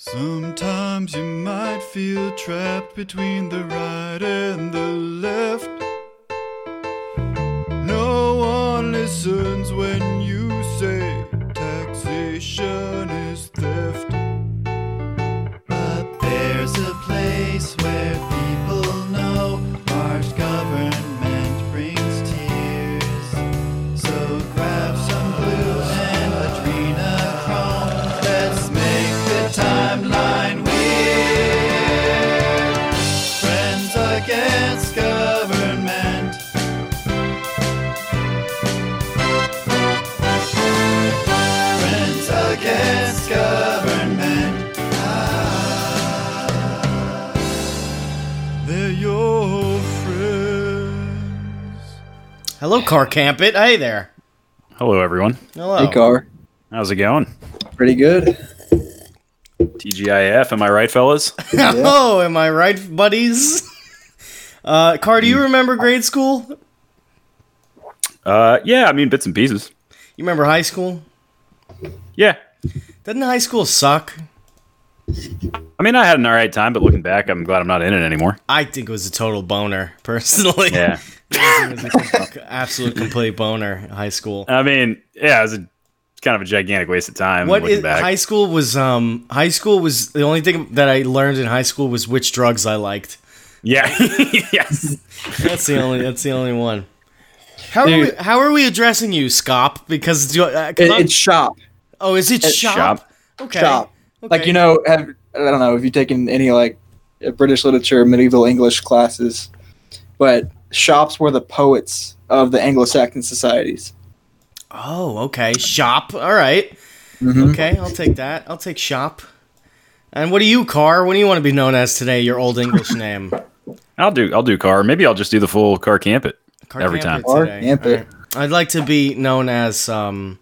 Sometimes you might feel trapped between the right and the left. Hello, Car Camp It. Hey there. Hello, everyone. Hello. Hey, car. How's it going? Pretty good. TGIF, am I right, fellas? Oh, am I right, buddies? Uh, Car, do you remember grade school? Uh, yeah, I mean bits and pieces. You remember high school? Yeah, Doesn't high school suck? I mean I had an alright time, but looking back, I'm glad I'm not in it anymore. I think it was a total boner, personally. Yeah, I think it was a absolute complete boner in high school. I mean, yeah, it was a kind of a gigantic waste of time. What looking is back. high school was um high school was the only thing that I learned in high school was which drugs I liked. yeah, yes. That's the only that's the only one. How are we, how are we addressing you, Scop? Because uh, 'cause It, it's shop. oh, is it shop? shop. Okay. Shop. Like you know, have, I don't know if you've taken any like uh, British literature, medieval English classes, but shops were the poets of the Anglo-Saxon societies. Oh, okay. Shop. All right. Mhm. Okay, I'll take that. I'll take shop. And what do you, Car? What do you want to be known as today? Your old English name. I'll do I'll do car. Maybe I'll just do the full car camp it. Car Every Camp time. It Car today. Camp It. All right. I'd like to be known as um.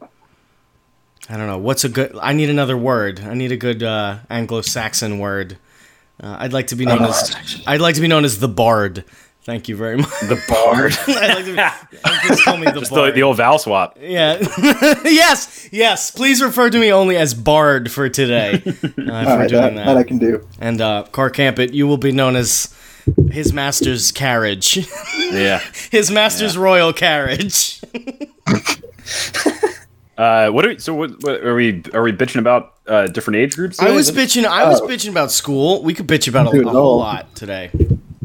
I don't know. What's a good? I need another word. I need a good uh, Anglo-Saxon word. Uh, I'd like to be known as. I'd like to be known as the Bard. Thank you very much. The bard. I'd like to be, just call me the just Bard. the old vowel swap. Yeah. yes. Yes. Please refer to me only as Bard for today. Uh, for All right, doing that, that. that I can do. And uh, Car Camp It, you will be known as His Master's Carriage. Yeah. His Master's Royal Carriage. Uh, what are we, so? What, what are we? Are we bitching about uh, different age groups? I was bitching. I was Oh. bitching about school. We could bitch about a, a whole lot today.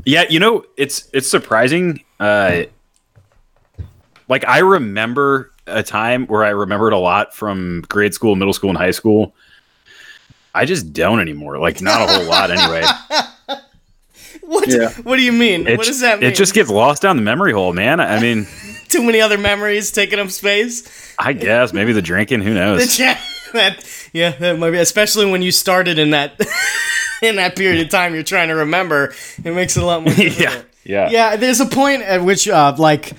Yeah, you know, it's it's surprising. Uh, like I remember a time where I remembered a lot from grade school, middle school, and high school. I just don't anymore. Like not a whole lot anyway. What? Yeah. What do you mean? It, what does that mean? It just gets lost down the memory hole, man. I mean, too many other memories taking up space. I guess maybe the drinking. Who The knows? Chat. That yeah, that might be especially when you started in that in that period of time you're trying to remember. It makes it a lot more. difficult. yeah, yeah, Yeah, there's a point at which, uh, like,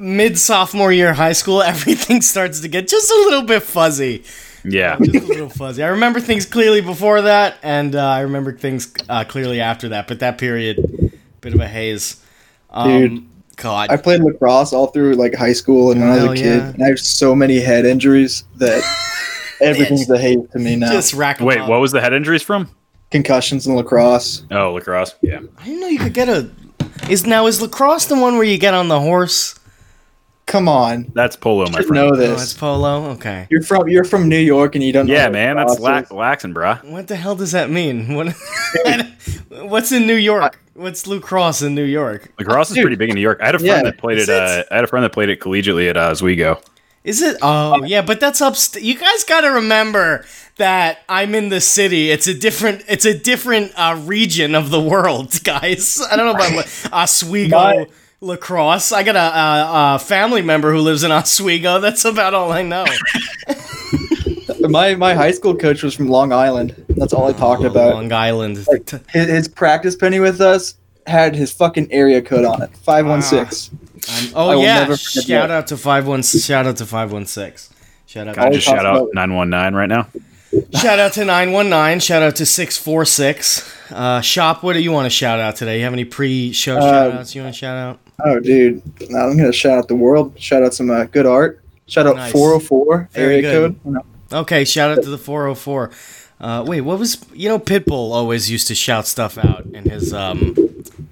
mid sophomore year of high school, everything starts to get just a little bit fuzzy. yeah. Just a little fuzzy. I remember things clearly before that, and uh, I remember things uh, clearly after that. But that period, bit of a haze. Um, Dude. God. I played lacrosse all through like high school and when I was a kid, yeah. and I have so many head injuries that everything's a hate to me now. just rack 'em Wait, up. what was the head injuries from? Concussions in lacrosse. Oh, lacrosse. Yeah. I didn't know you could get a. Is now is lacrosse the one where you get on the horse? Come on, That's polo, my friend. know Oh, it's polo. Okay. You're from you're from New York and you don't know. Yeah, man, that's lacrosse lax, laxing, bruh. What the hell does that mean? What? What's in New York? What's lacrosse in New York? Lacrosse is Dude. pretty big in New York. I had a friend Yeah. that played it. it? Uh, I had a friend that played it collegiately at uh, Oswego. Is it? Oh, yeah, but that's upstate. You guys got to remember that I'm in the city. It's a different. It's a different uh, region of the world, guys. I don't know about Oswego lacrosse. I got a, a, a family member who lives in Oswego. That's about all I know. My my high school coach was from Long Island. That's all I talked about. Long Island. His, his practice penny with us had his fucking area code on it. Five one six. Um, I oh will yeah! never Shout out to five one. Shout out to five one six. Shout out. Can I just shout out 919 right now? Shout out to 919. Shout out to 646. Uh, Shop, what do you want to shout out today? You have any pre show Uh, shout outs you want to shout out? Oh, dude. Now I'm gonna shout out the world. Shout out some uh, good art. Shout out Nice. 404 Very area good. code. You know, Okay, shout out to the 404. Uh, wait, what was you know Pitbull always used to shout stuff out in his um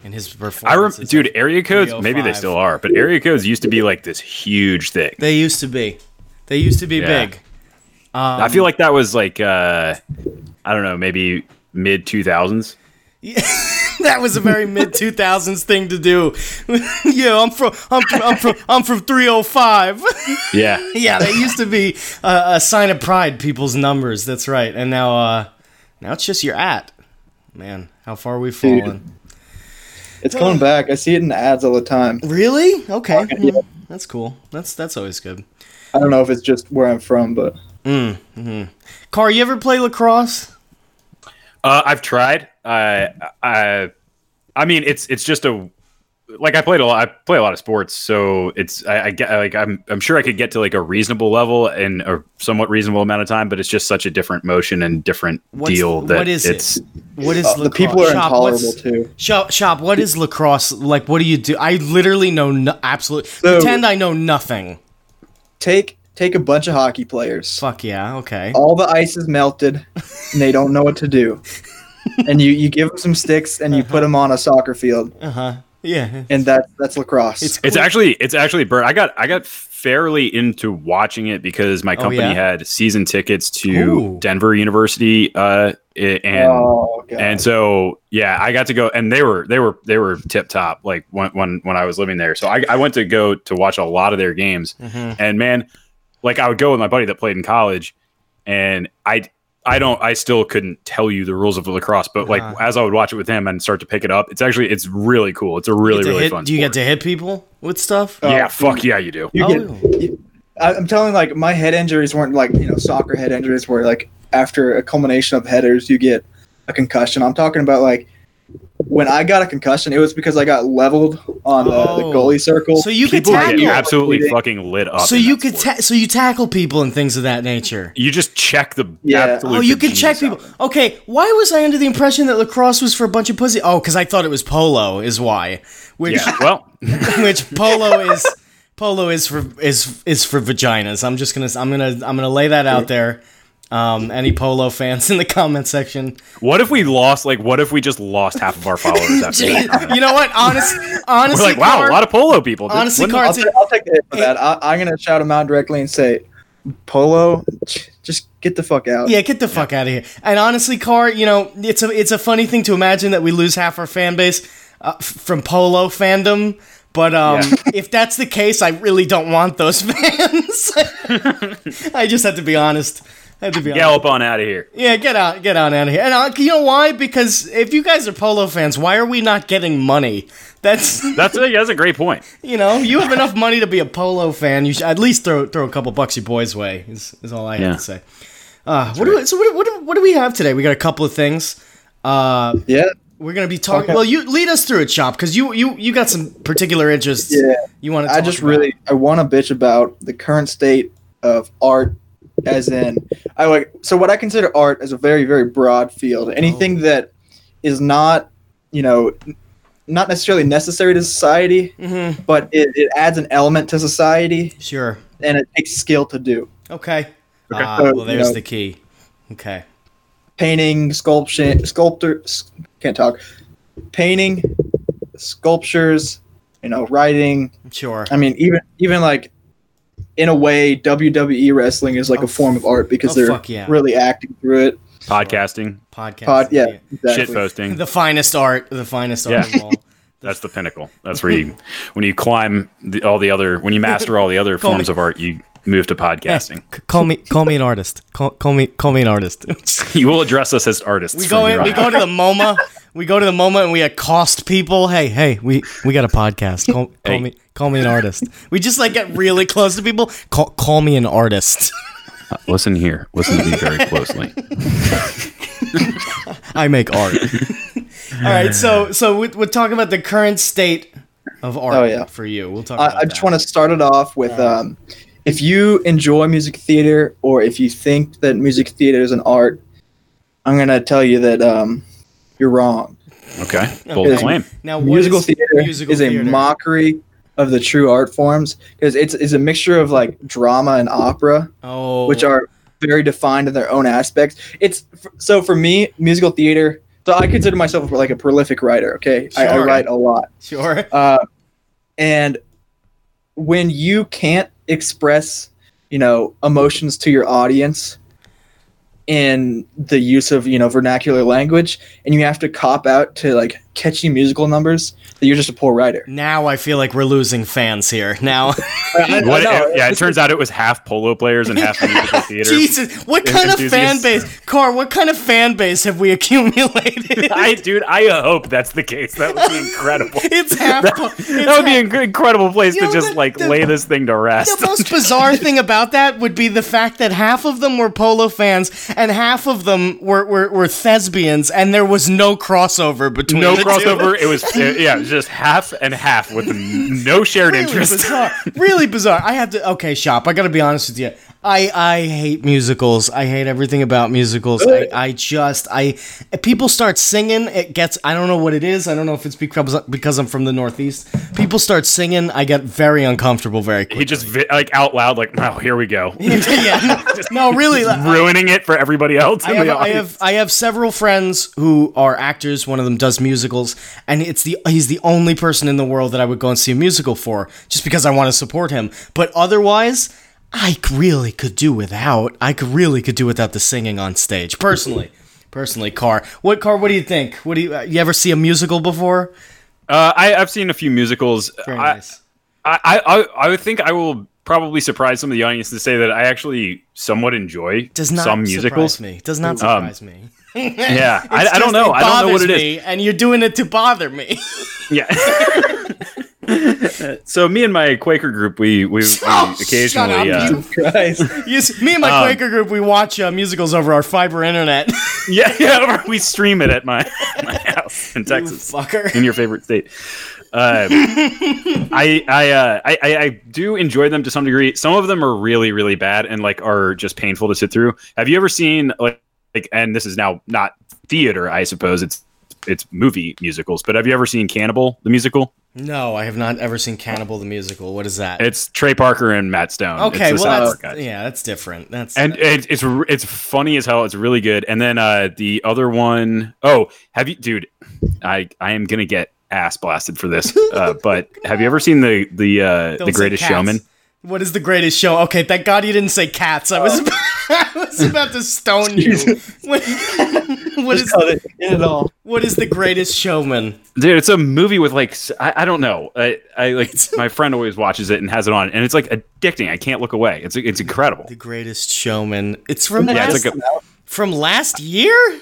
in his I rem- performances. dude, area codes. Maybe they still are, but area codes used to be like this huge thing. They used to be. They used to be Yeah. big. Um, I feel like that was like uh, I don't know, maybe mid two thousands. that was a very mid two thousands thing to do. yeah, I'm from I'm from I'm from I'm from three oh five. Yeah, Yeah, that used to be a, a sign of pride. People's numbers. That's right. And now, uh, now it's just your at. Man, how far we've Dude. Fallen. It's coming back. I see it in ads all the time. Really? Okay. Yeah. Mm, That's cool. That's that's always good. I don't know if it's just where I'm from, but mm Car, you ever play lacrosse? uh, I've tried. I I I mean, it's it's just a like I played a lot. I play a lot of sports, so it's I, I get like I'm I'm sure I could get to like a reasonable level in a somewhat reasonable amount of time, but it's just such a different motion and different What's- deal that what is it's. it? What is uh, lacrosse? the people are Shop, intolerable what's- too. Shop, shop. What is lacrosse? Like, what do you do? I literally know no, absolute. So- pretend I know nothing. Take take a bunch of hockey players. Fuck yeah. Okay. All the ice is melted, and they don't know what to do. and you you give them some sticks and you put them on a soccer field, Uh huh. Yeah. and that's that's lacrosse. It's It's actually it's actually Bert. I got I got fairly into watching it because my company Oh, yeah? had season tickets to Ooh. Denver University, uh, and oh and so yeah, I got to go, and they were they were they were tip top like when when when I was living there. So I, I went to go to watch a lot of their games, Mhm. and man, like I would go with my buddy that played in college, and I. I don't. I still couldn't tell you the rules of lacrosse, but like Uh-huh. as I would watch it with him and start to pick it up, it's actually it's really cool. It's a really really hit- fun. Do you get to hit people with stuff? Oh, yeah, fuck yeah, you do. You Oh. get, you- I- I'm telling like my head injuries weren't like you know soccer head injuries where like after a culmination of headers you get a concussion. I'm talking about like when I got a concussion, it was because I got leveled on the, the Oh. goalie circle. So you could People tackle. get absolutely Bleeding. fucking lit up. so you could ta- so you tackle people and things of that nature. you just check the Yeah. Oh, you can check people. of them. Okay, why was I under the impression that lacrosse was for a bunch of pussy? Oh, because I thought it was polo. Is why. Which Yeah, well, which polo is polo is for is is for vaginas. I'm just gonna I'm gonna I'm gonna lay that out there. Um, any polo fans in the comment section. what if we lost? Like, what if we just lost half of our followers after that? you know what? Honest, honestly, We're like, wow, Card- a lot of polo people. This- honestly, wouldn't- I'll, ta- I'll take the hit for that. I, I'm gonna shout him out directly and say, "Polo, just get the fuck out." Yeah, get the fuck out of here. And honestly, Car, you know, it's a it's a funny thing to imagine that we lose half our fan base uh, f- from polo fandom. But um, Yeah. if that's the case, I really don't want those fans. I just have to be honest. I have to be. Gallop on out of here. Yeah, get out, get on out of here. And uh, you know why? Because if you guys are polo fans, why are we not getting money? That's That's a, that's a great point. you know, you have enough money to be a polo fan. You should at least throw throw a couple bucks your boys' way. Is, is all I have to say. Uh, what do we, so what, do- what, do- what do we have today? We got a couple of things. Uh, yeah. we're gonna be talking. Okay. Well, you lead us through it, shop, because you you you got some particular interests. Yeah. you want to. I just really I want to bitch about the current state of art, as in I like so what I consider art is a very very broad field. Anything Oh. that is not you know not necessarily necessary to society, hmm but it, it adds an element to society Sure. and it takes skill to do. Okay. Okay. Ah, So, well, you there's know- the key. Okay. Painting, sculpture, sculptor, can't talk. Painting, sculptures, you know, writing, Sure. I mean, even even like in a way, WWE wrestling is like Oh, a form of art because oh, they're fuck yeah. really acting through it. Podcasting, podcasting, Pod, yeah, exactly. shit posting. The finest art. The finest art Yeah. of all. That's the pinnacle. That's where you, when you climb the, all the other, when you master all the other forms me- of art, you move to podcasting. C- call me call me an artist. Call, call me call me an artist. You will address us as artists. we go in, we go to the MoMA. We go to the MoMA and we accost people. Hey, hey, we we got a podcast. Call, call Hey. me call me an artist. We just like get really close to people. Call call me an artist. Listen here. Listen to me very closely. I make art. All right, so so we- we're talking about the current state of art Oh, yeah. for you. We'll talk. About I, I just want to start it off with um, if you enjoy music theater or if you think that music theater is an art, I'm gonna tell you that um, you're wrong. Okay. Bold Okay. claim. now. What musical is theater musical is a theater? mockery of the true art forms because it's, it's a mixture of like drama and opera, Oh, which are very defined in their own aspects. It's so for me, musical theater. So I consider myself like a prolific writer. Okay, I, I write a lot. Sure. Uh, and when you can't express, you know, emotions to your audience in the use of you know vernacular language, and you have to cop out to like catchy musical numbers, that you're just a poor writer. Now I feel like we're losing fans here. Now, I- I What, know, yeah, it turns out it was half polo players and half musical theater. Jesus, what kind of fan base, Car? What kind of fan base have we accumulated? I, dude, I hope that's the case. That would be incredible. it's half. it's that would be an incredible place to know, just the- like the- lay this thing to rest. The most bizarre thing about that would be the fact that half of them were polo fans and half of them were, were, were thespians, and there was no crossover between no the crossover. It was yeah, it was just half and half with no shared Really interest. bizarre. really bizarre. I have to. Okay, shop. I got to be honest with you. I I hate musicals. I hate everything about musicals. I, I just I people start singing. It gets. I don't know what it is. I don't know if it's because because I'm from the Northeast. People start singing. I get very uncomfortable very quickly. He just vi- like out loud, like, "Oh, here we go," yeah. No, really. Ruining it for everybody else. I in have, I have I have several friends who are actors. One of them does musicals, and it's the he's the only person in the world that I would go and see a musical for, just because I want to support him. But otherwise, I really could do without. I could really could do without the singing on stage. Personally, personally, Car. What Car? What do you think? What do you you ever see a musical before? Uh, I, I've seen a few musicals. Very I, nice. I, I, I would think I will probably surprise some of the audience to say that I actually somewhat enjoy Does not some surprise musicals. me. Does not surprise me. Yeah, I, I don't know. I don't know what bothers it is. me, and you're doing it to bother me. Yeah. so me and my Quaker group, we we, we Oh, occasionally. shut up, uh, you- me and my Um, Quaker group, we watch uh, musicals over our fiber internet. yeah, yeah, we stream it at my, my house in Texas, fucker. in your favorite state. Um, I I, uh, I I I do enjoy them to some degree. Some of them are really really bad and like are just painful to sit through. Have you ever seen like like and this is now not theater, I suppose it's it's movie musicals, but have you ever seen Cannibal the musical? No, I have not ever seen Cannibal the musical. What is that? It's Trey Parker and Matt Stone. okay, well that's yeah, that's different. That's and it, it's it's funny as hell. It's really good. And then uh, the other one, oh, have you, dude? I I am gonna get ass blasted for this. Uh, but have you ever seen the the uh, Don't the Greatest. Showman? What is the greatest show? Okay, thank God you didn't say cats. I was I was about to stone you. what what is it. Get it all. what is the greatest showman? Dude, it's a movie with like I don't know. I, I like my friend always watches it and has it on, and it's like addicting. I can't look away. It's it's incredible. The greatest showman. It's from Yeah, last, it's like a, from last year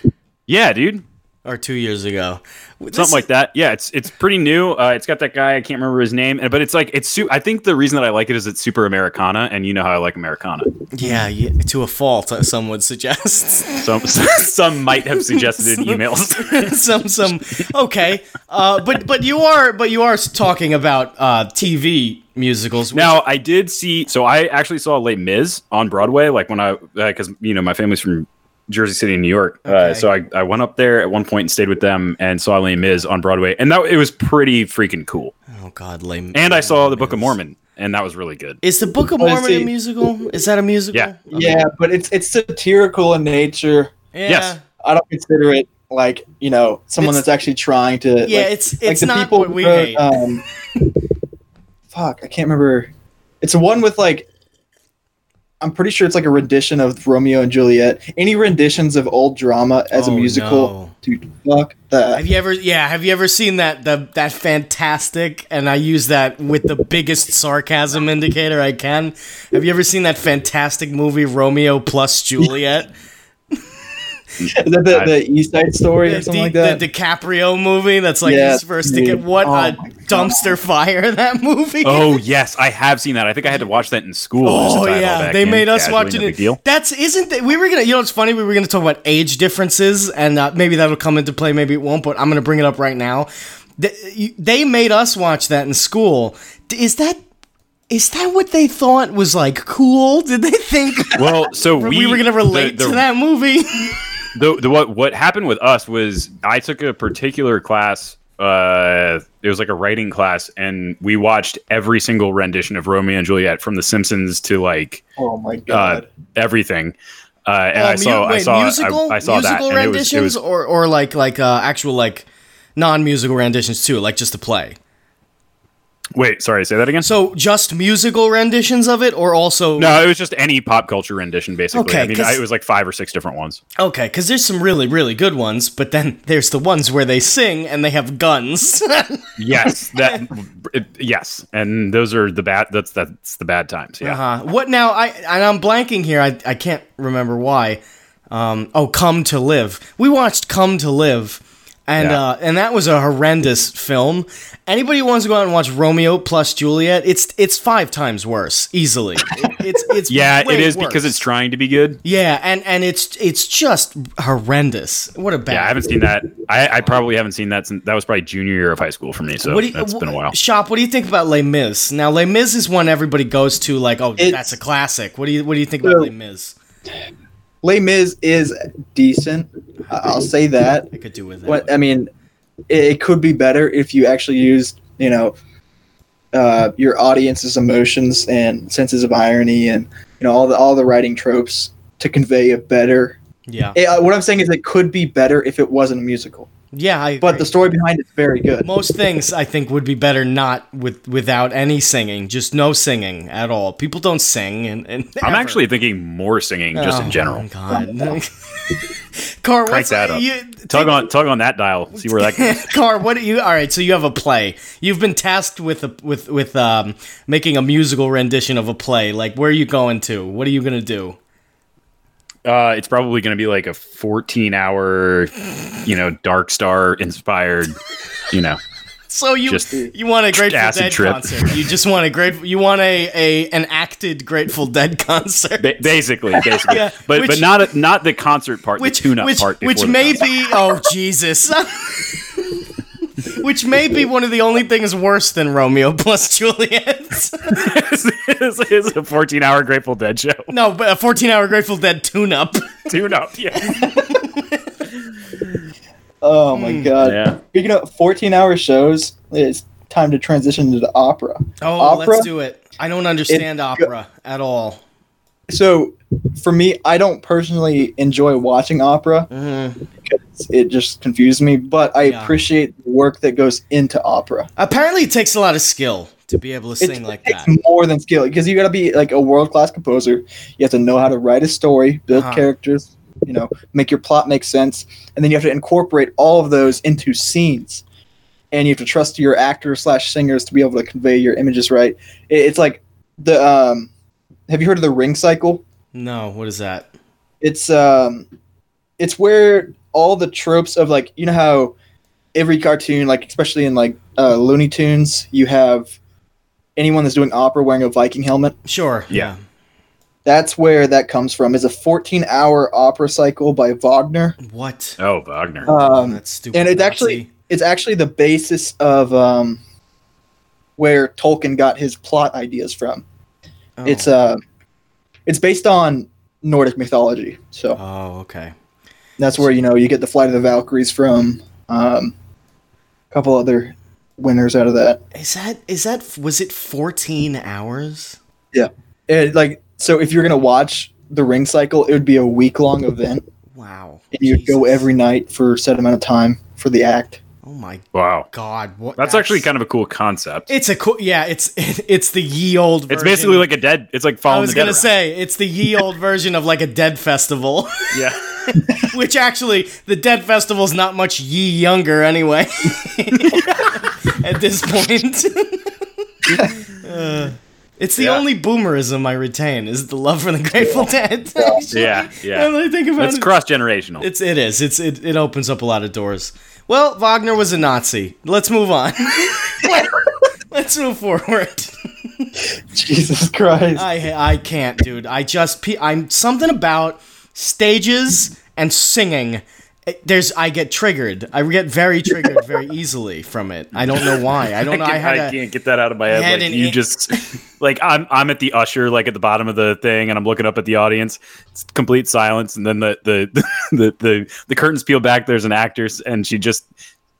yeah, dude. Or two years ago. This- something like that. Yeah, it's it's pretty new. Uh, it's got that guy I can't remember his name, but it's like it's. Su- I think the reason that I like it is it's super Americana, and you know how I like Americana. Yeah, yeah, to a fault. uh, Some would suggest. Some some might have suggested in emails. some some okay uh but but you are but you are talking about uh tv musicals which- now I did see. So I actually saw Les Mis on Broadway, like when I because you know my family's from Jersey City, New York. Uh, so I, I went up there at one point and stayed with them and saw Les Mis on Broadway, and that it was pretty freaking cool. oh god lame And I saw the Book of Mormon, and that was really good. is the book of mormon a musical is that a musical Yeah. Yeah, but it's it's satirical in nature. yeah Yes. I don't consider it like you know someone It's- that's actually trying to. yeah like, it's like it's the not people what we wrote, hate Um, fuck, I can't remember. It's one with like. I'm pretty sure it's like a rendition of Romeo and Juliet. Any renditions of old drama as Oh, a musical, no. dude, fuck that. have you ever yeah have you ever seen that the that fantastic and i use that with the biggest sarcasm indicator i can have you ever seen that fantastic movie romeo plus juliet Is that the, the East Side Story or the, something the, like that? the DiCaprio movie that's like Yeah, his first dude. ticket. What Oh a dumpster fire that movie! Oh yes, I have seen that. I think I had to watch that in school. Oh tie it all yeah, they in. made us Casually, watch it. big Deal. That's isn't that we were gonna. You know, it's funny. We were gonna talk about age differences, and uh, maybe that'll come into play. Maybe it won't. But I'm gonna bring it up right now. They, they made us watch that in school. Is that is that what they thought was like cool? Did they think Well, so we, we, were gonna relate the, the, to that movie? The, the what what happened with us was I took a particular class. Uh, it was like a writing class, and we watched every single rendition of Romeo and Juliet from The Simpsons to like oh my uh, god. everything. Uh, and Oh, I saw, I wait, saw, musical, I, I saw that, musical and it was, renditions, it was or or like like uh, actual like non-musical renditions too, like just a play. Wait, sorry, say that again. So just musical renditions of it, or also no, it was just any pop culture rendition, basically. Okay, I mean, I, it was like five or six different ones. Okay, because there's some really really good ones, but then there's the ones where they sing and they have guns. Yes, that, it, yes, and those are the bad. That's that's the bad times. Yeah. uh-huh. What now? I and I'm blanking here. I I can't remember why. Um, oh, Come to Live. We watched Come to Live, and Yeah. uh, and that was a horrendous film. Anybody who wants to go out and watch Romeo plus Juliet, it's it's five times worse, easily. It- it's it's Yeah, way it is because it's trying to be good. yeah, and and it's it's just horrendous. What a bad. Yeah, I haven't seen that. I, I probably haven't seen that since that was probably junior year of high school for me. So What do you, that's been a while. Shop, what do you think about Les Mis? Now, Les Mis is one everybody goes to, like, oh, It's- that's a classic. What do you What do you think about So- Les Mis? Les Mis is decent. I'll say that. I could do with that. I mean, it, it could be better if you actually used, you know, uh, your audience's emotions and senses of irony and you know all the all the writing tropes to convey a better. yeah, Eh, uh, what I'm saying is, it could be better if it wasn't a musical. Yeah. I But the story behind it's very good. most things I think would be better not with without any singing, just no singing at all. People don't sing, and, and I'm ever. actually thinking more singing just Oh, in general. God, Car, Crank what's that up. You, Tug on tug on that dial. See where that goes. Car, what do you? All right, so you have a play. You've been tasked with a, with with um, making a musical rendition of a play. Like, where are you going to? What are you gonna do? Uh, it's probably going to be like a 14 hour, you know, Dark Star inspired, you know. So you Just you want a Grateful Dead trip. concert? You just want a great you want a, a an acted Grateful Dead concert, Ba- basically, basically, Yeah, but which- but not a, not the concert part, which the tune-up which part, which may concert. be oh Jesus, which may be one of the only things worse than Romeo plus Juliet. is, is a 14 hour Grateful Dead show. no, but a fourteen hour Grateful Dead tune up. Tune up, yeah, Oh my hmm. god! yeah. Speaking of 14 hour shows, it's time to transition to the opera. Oh, Opera? let's do it. I don't understand It- opera at all. So, for me, I don't personally enjoy watching opera Mhm. because it just confuses me. But I Yeah. appreciate the work that goes into opera. Apparently, it takes a lot of skill to be able to It sing like takes that. more than skill because you got to be like a world class composer. You have to know how to write a story, build Uh-huh. characters, you know, make your plot make sense, and then you have to incorporate all of those into scenes. And you have to trust your actors slash singers to be able to convey your images right. It- It's like the um, have you heard of the ring cycle? No, what is that? It's um, it's where all the tropes of like you know how every cartoon, like especially in like uh, Looney Tunes, you have anyone that's doing opera wearing a Viking helmet. Sure. Yeah. That's where that comes from. Is a 14 hour opera cycle by Wagner. What? Oh, Wagner. Um, That's stupid. and it's Nazi. actually it's actually the basis of um, where Tolkien got his plot ideas from. Oh. It's uh, it's based on Nordic mythology. So Oh, okay. that's where you know you get the Flight of the Valkyries from. Um, a couple other winners out of that. Is that is that was it 14 hours? Yeah. And like so, if you're gonna watch the Ring Cycle, it would be a week long event, Wow. and you'd go every night for a set amount of time for the act. Oh my wow, god. What that's, actually kind of a cool concept. It's a cool Yeah, it's it's the ye old It's basically like a dead. It's like I was to say it's the ye old version of like a dead festival, yeah. which actually the dead festival's not much ye younger anyway. At this point. Uh, it's the Yeah. only boomerism I retain is the love for the Grateful Dead. Yeah, yeah. I think about It's it. cross generational. It's it is. It's it, it opens up a lot of doors. Well, Wagner was a Nazi. Let's move on. Let's move forward. Jesus Christ! I I can't, dude. I just I'm something about stages and singing. It- There's I get triggered. I get very triggered very easily from it. I don't know why. I don't know. I, can, had I a, can't get that out of my head. Like you i- just like I'm I'm at the usher, like at the bottom of the thing, and I'm looking up at the audience. It's complete silence, and then the the the the, the curtains peel back. There's an actress, and she just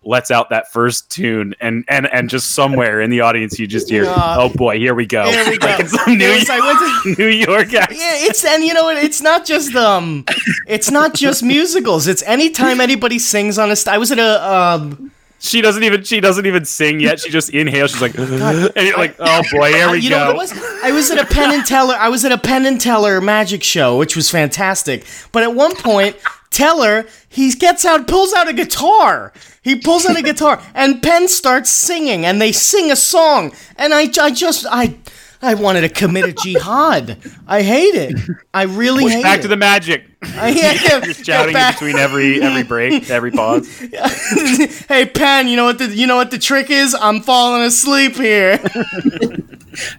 lets out that first tune, and and and just somewhere in the audience you just hear, Uh, "Oh boy, here we go!" Here we go. Like some New, went to- New York accent. Yeah, it's and you know what? It's not just um, it's not just musicals. It's anytime anybody sings on a. St- I was at a um. She doesn't even she doesn't even sing yet. She just inhales. She's like, and you're like, "Oh boy, here we you go." know was? I was at a Penn and Teller. I was at a Penn and Teller magic show, which was fantastic. But at one point, Teller he gets out, pulls out a guitar. He pulls out a guitar, and Penn starts singing, and they sing a song. And I, I just, I, I wanted to commit a jihad. I hate it. I really hate it. Back it. to the magic. I, yeah, yeah, You're shouting back- in between every every break, every pause. hey Penn, you know what the you know what the trick is? I'm falling asleep here.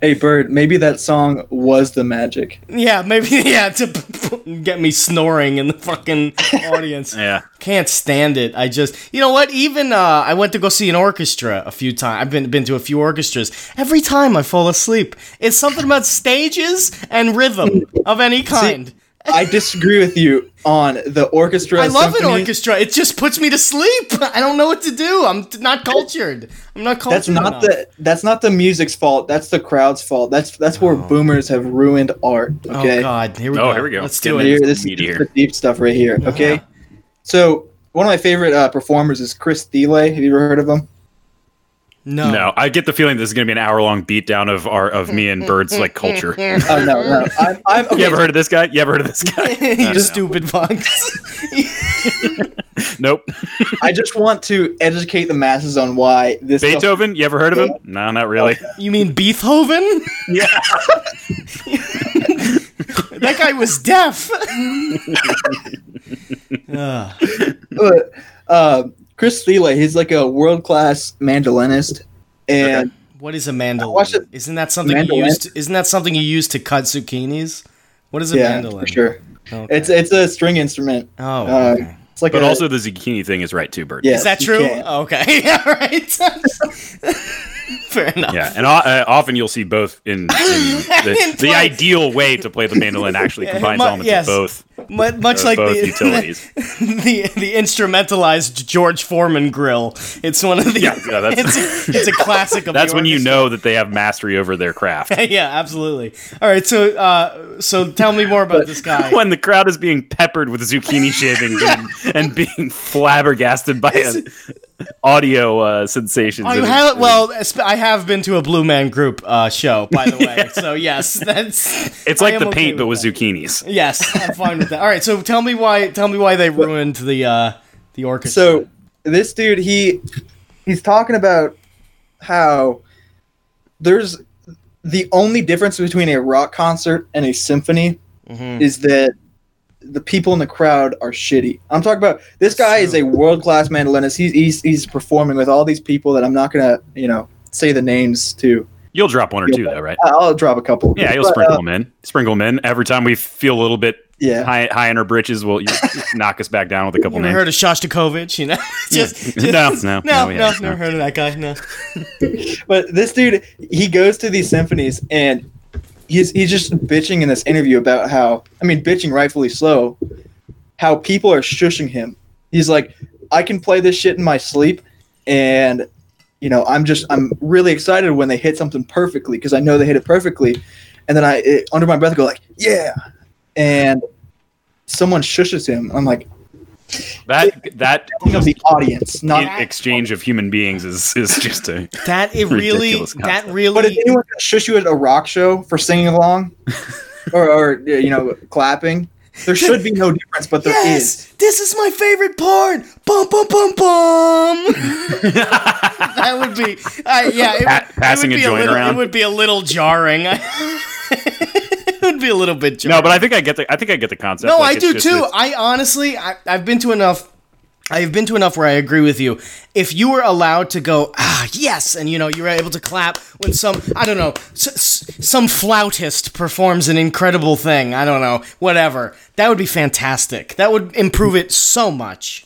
Hey, Bird, maybe that song was the magic. yeah, maybe yeah to p- p- get me snoring in the fucking audience. Yeah. Can't stand it. I just you know what? Even uh, I went to go see an orchestra a few times. I've been been to a few orchestras. Every time I fall asleep, it's something about stages and rhythm of any kind. I disagree with you on the orchestra. I love an orchestra. It just puts me to sleep. I don't know what to do. I'm not cultured. I'm not cultured. That's not enough. the that's not the music's fault. That's the crowd's fault. That's that's where boomers have ruined art. Okay. Oh God! Here we Oh, go. here we go. Let's do in it. Here, this is the deep stuff right here. Okay. Uh-huh. So one of my favorite uh, performers is Chris Thile. Have you ever heard of him? No. No, I get the feeling this is going to be an hour long beatdown of our of me and Bird's like culture. Oh no, no. I'm, I'm okay. You ever heard of this guy? You ever heard of this guy? you No. stupid fox. Nope. I just want to educate the masses on why this stuff- Beethoven? You ever heard of him? No, not really. you mean Beethoven? Yeah. That guy was deaf. Ugh. But, uh, Chris Thile, he's like a world class mandolinist, and what is a mandolin? watched it- Isn't that something Mandolin? you use? To, isn't that something you use to cut zucchinis? What is a yeah, mandolin? for sure. Okay. It's it's a string instrument. oh, uh, okay. It's like But a, also the zucchini thing is right too, Bird. Yeah. is that true? can. Oh, okay, all right. Fair enough. Yeah, and uh, often you'll see both in, in the, the ideal way to play the mandolin actually combines mu- elements yes. of both Mu- much like the, utilities. the the instrumentalized George Foreman grill. It's one of the. Yeah, yeah, that's- it's, it's a classic of. That's the when you know that they have mastery over their craft. yeah, absolutely. All right, so uh, so tell me more about this guy. when the crowd is being peppered with zucchini shavings and, and being flabbergasted by an audio uh, sensations. I have, well, I have been to a Blue Man Group uh, show, by the way. So yes, that's. it's like the okay paint, but with that. zucchinis. Yes, I'm fine with that. All right, so tell me why. Tell me why they ruined the uh, the orchestra. So this dude, he he's talking about how there's the only difference between a rock concert and a symphony Mhm. is that the people in the crowd are shitty. I'm talking about this guy is a world class mandolinist. He's, he's he's performing with all these people that I'm not gonna you know say the names to. You'll drop one or two, though, right? I'll drop a couple. Yeah, you'll But, sprinkle uh, them in. Sprinkle them in every time we feel a little bit yeah. high, high in our britches. We'll you knock us back down with a couple You ever names. heard of Shostakovich? You know, just, No, just- no, no, no, we no, haven't, never heard of that guy. No. But this dude, he goes to these symphonies and he's he's just bitching in this interview about how I mean bitching rightfully so, how people are shushing him. He's like, I can play this shit in my sleep, and you know I'm just I'm really excited when they hit something perfectly because I know they hit it perfectly, and then I it, under my breath go like yeah, and someone shushes him. I'm like, That that of the audience, not. exchange of human beings is is just a That it really, Ridiculous that concept. But is really. anyone shush you at a rock show for singing along, or, or you know clapping? There should be no difference, but there is. Yes, this is my favorite part. Bum bum bum bum. that would be, uh, yeah. It, Pa- it passing would a be joint little, around. It would be a little jarring. it would be a little bit jarring. no, but I think I get the I think I get the concept. No, Like, I do just- too. it's- I honestly, I, I've been to enough. I've been to enough where I agree with you. If you were allowed to go, ah, yes, and you know you were able to clap when some, I don't know, s- s- some flautist performs an incredible thing. I don't know, whatever. That would be fantastic. That would improve it so much.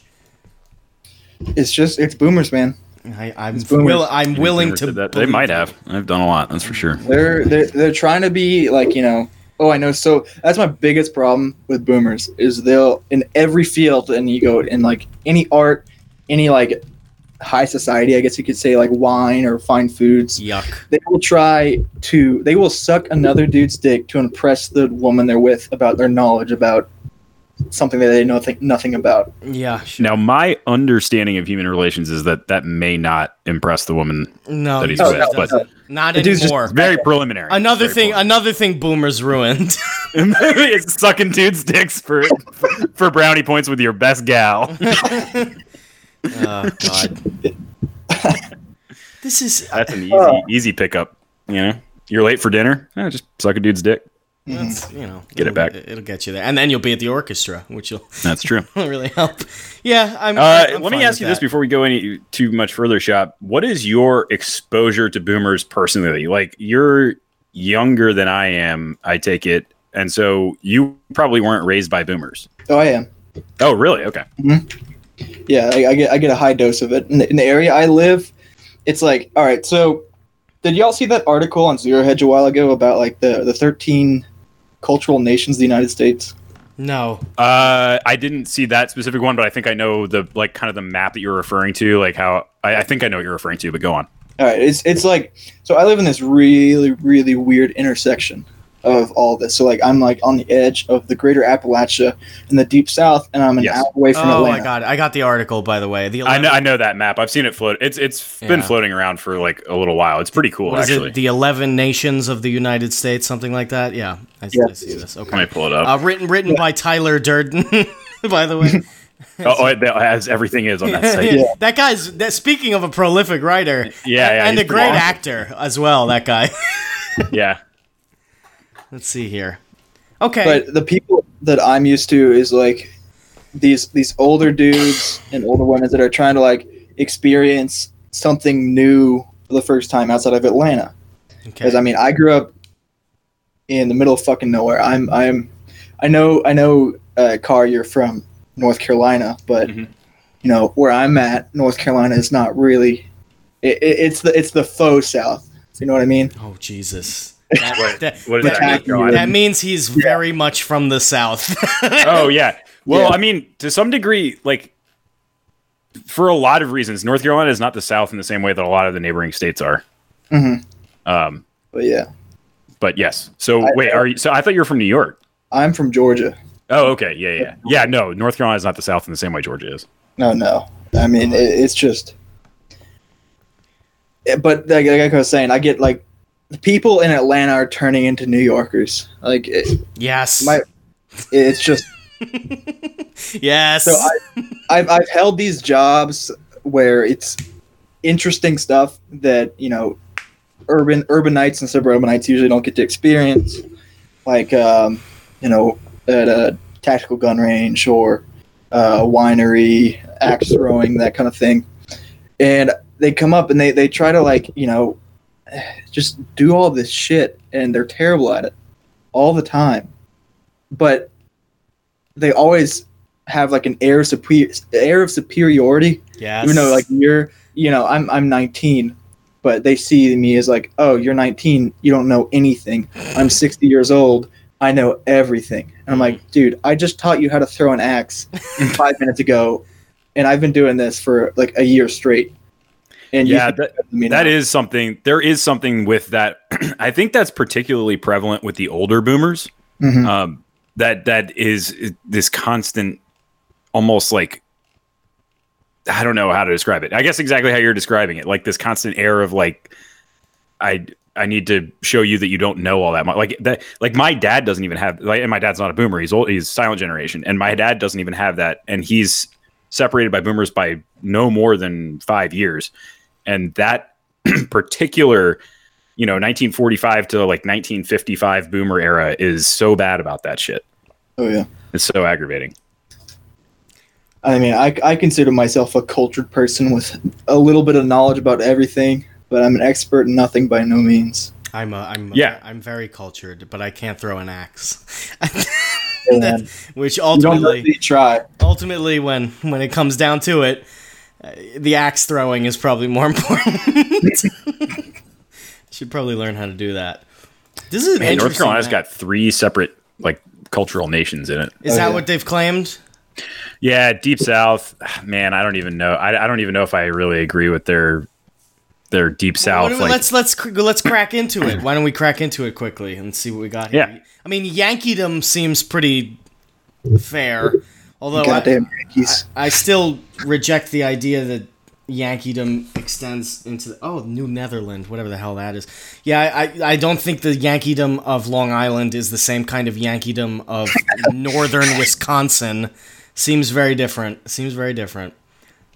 It's just it's boomers, man. I, I'm boomers. will, I'm willing to. that. They might have. I've done a lot. That's for sure. They're they're they're trying to be like you know. Oh, I know. So that's my biggest problem with boomers is they'll in every field, and you go in like any art, any like high society, I guess you could say, like wine or fine foods. Yuck. They will try to, they will suck another dude's dick to impress the woman they're with about their knowledge about something that they know th- nothing about. Yeah. Sure. Now, my understanding of human relations is that that may not impress the woman. No. that he's no, with, it but- doesn't. not The dude's just- anymore. It's very preliminary. Another Very thing. preliminary. Another thing. Boomers ruined. it's sucking dudes' dicks for for brownie points with your best gal. oh God. this is. That's an easy Oh. easy pickup. You know, you're late for dinner. Eh, just suck a dude's dick. That's, you know, Get it back. It'll get you there, and then you'll be at the orchestra, which will That's true. really help. Yeah, I'm. Uh, I'm let me ask with you this before we go any too much further, shop. What is your exposure to boomers personally? Like you're younger than I am, I take it, and so you probably weren't raised by boomers. Oh, I am. Oh, really? Okay. Yeah, I, I get I get a high dose of it. In the, in the area I live, it's like, all right. So, did y'all see that article on Zero Hedge a while ago about like the the thirteen cultural nations of the United States? No. Uh, I didn't see that specific one, but I think I know the like kind of the map that you're referring to. Like how I, I think I know what you're referring to. But go on. All right, it's it's like so I live in this really really weird intersection of all this. So like I'm like on the edge of the Greater Appalachia in the deep South, and I'm an Yes. hour away from Oh Atlanta. Oh my God! I got the article by the way. The I know I know that map. I've seen it float. It's it's been floating around for like a little while. It's pretty cool What is actually. it? The eleven nations of the United States, something like that. Yeah, I, Yeah. I see this. Let me Okay. pull it up. Uh, written written by Tyler Durden, by the way. oh, oh, it, as everything is on that site. Yeah. That guy's. That, speaking of a prolific writer, Yeah, yeah, and a great awesome. actor as well. That guy. Yeah. Let's see here. Okay. But the people that I'm used to is like these these older dudes and older women that are trying to like experience something new for the first time outside of Atlanta. okay. Because I mean, I grew up in the middle of fucking nowhere. I'm I'm I know I know uh, Car, you're from North Carolina, but Mhm. you know where I'm at, North Carolina is not really. It, it, it's the it's the faux South. You know what I mean? Oh Jesus. What, That, that, what does that mean? Attack Go on. you. that means he's very much from the south. Oh yeah. Well, Yeah. I mean, to some degree, like for a lot of reasons, North Carolina is not the South in the same way that a lot of the neighboring states are. Mhm. Um, But yeah, but yes. So I- wait, are you? So I thought you were from New York. I'm from Georgia. Oh, okay. Yeah, yeah, yeah. No, North Carolina is not the South in the same way Georgia is. No, no. I mean, it, it's just. But like, like I was saying, I get like the people in Atlanta are turning into New Yorkers. Like it, yes. my, it's just yes. so I, I've I've held these jobs where it's interesting stuff that you know, urban urbanites and suburbanites usually don't get to experience, like um, you know, at a tactical gun range or uh, a winery, axe throwing, that kind of thing. And they come up and they, they try to like, you know, just do all this shit and they're terrible at it all the time. But they always have like an air of super- air of superiority Yeah. even though like you're you know i'm i'm 19 but they see me as like oh you're 19 you don't know anything i'm 60 years old i know everything and i'm like dude i just taught you how to throw an axe five minutes ago and i've been doing this for like a year straight and Yeah, that, better than me that is something. There is something with that. I think that's particularly prevalent with the older boomers. Mhm. Um, that that is this constant, almost like I don't know how to describe it. I guess exactly how you're describing it, like this constant air of like, I I need to show you that you don't know all that much. Like that, like my dad doesn't even have like, and my dad's not a boomer. He's old. He's silent generation, and my dad doesn't even have that, and he's separated by boomers by no more than five years, and that particular. You know, 1945 to like 1955 boomer era is so bad about that shit. oh yeah It's so aggravating. i mean I, I consider myself a cultured person with a little bit of knowledge about everything but i'm an expert in nothing by no means I'm a, I'm Yeah. I'm very cultured, but I can't throw an axe. And Which you don't ultimately, really try ultimately, when when it comes down to it, the axe throwing is probably more important. Should probably learn how to do that. This is Man, North interesting Carolina's map. got three separate like cultural nations in it. Is Oh, that yeah. what they've claimed? Yeah, deep south, man. I don't even know. I, I don't even know if I really agree with their their deep south. Why don't we- like, let's let's let's crack into it. Why don't we crack into it quickly and see what we got here? Yeah. I mean, Yankeedom seems pretty fair, although I, Yankees. I still reject the idea that Yankeedom extends into the, oh New Netherland, whatever the hell that is. Yeah, I, I I don't think the Yankeedom of Long Island is the same kind of Yankeedom of northern Wisconsin. Seems very different. Seems very different.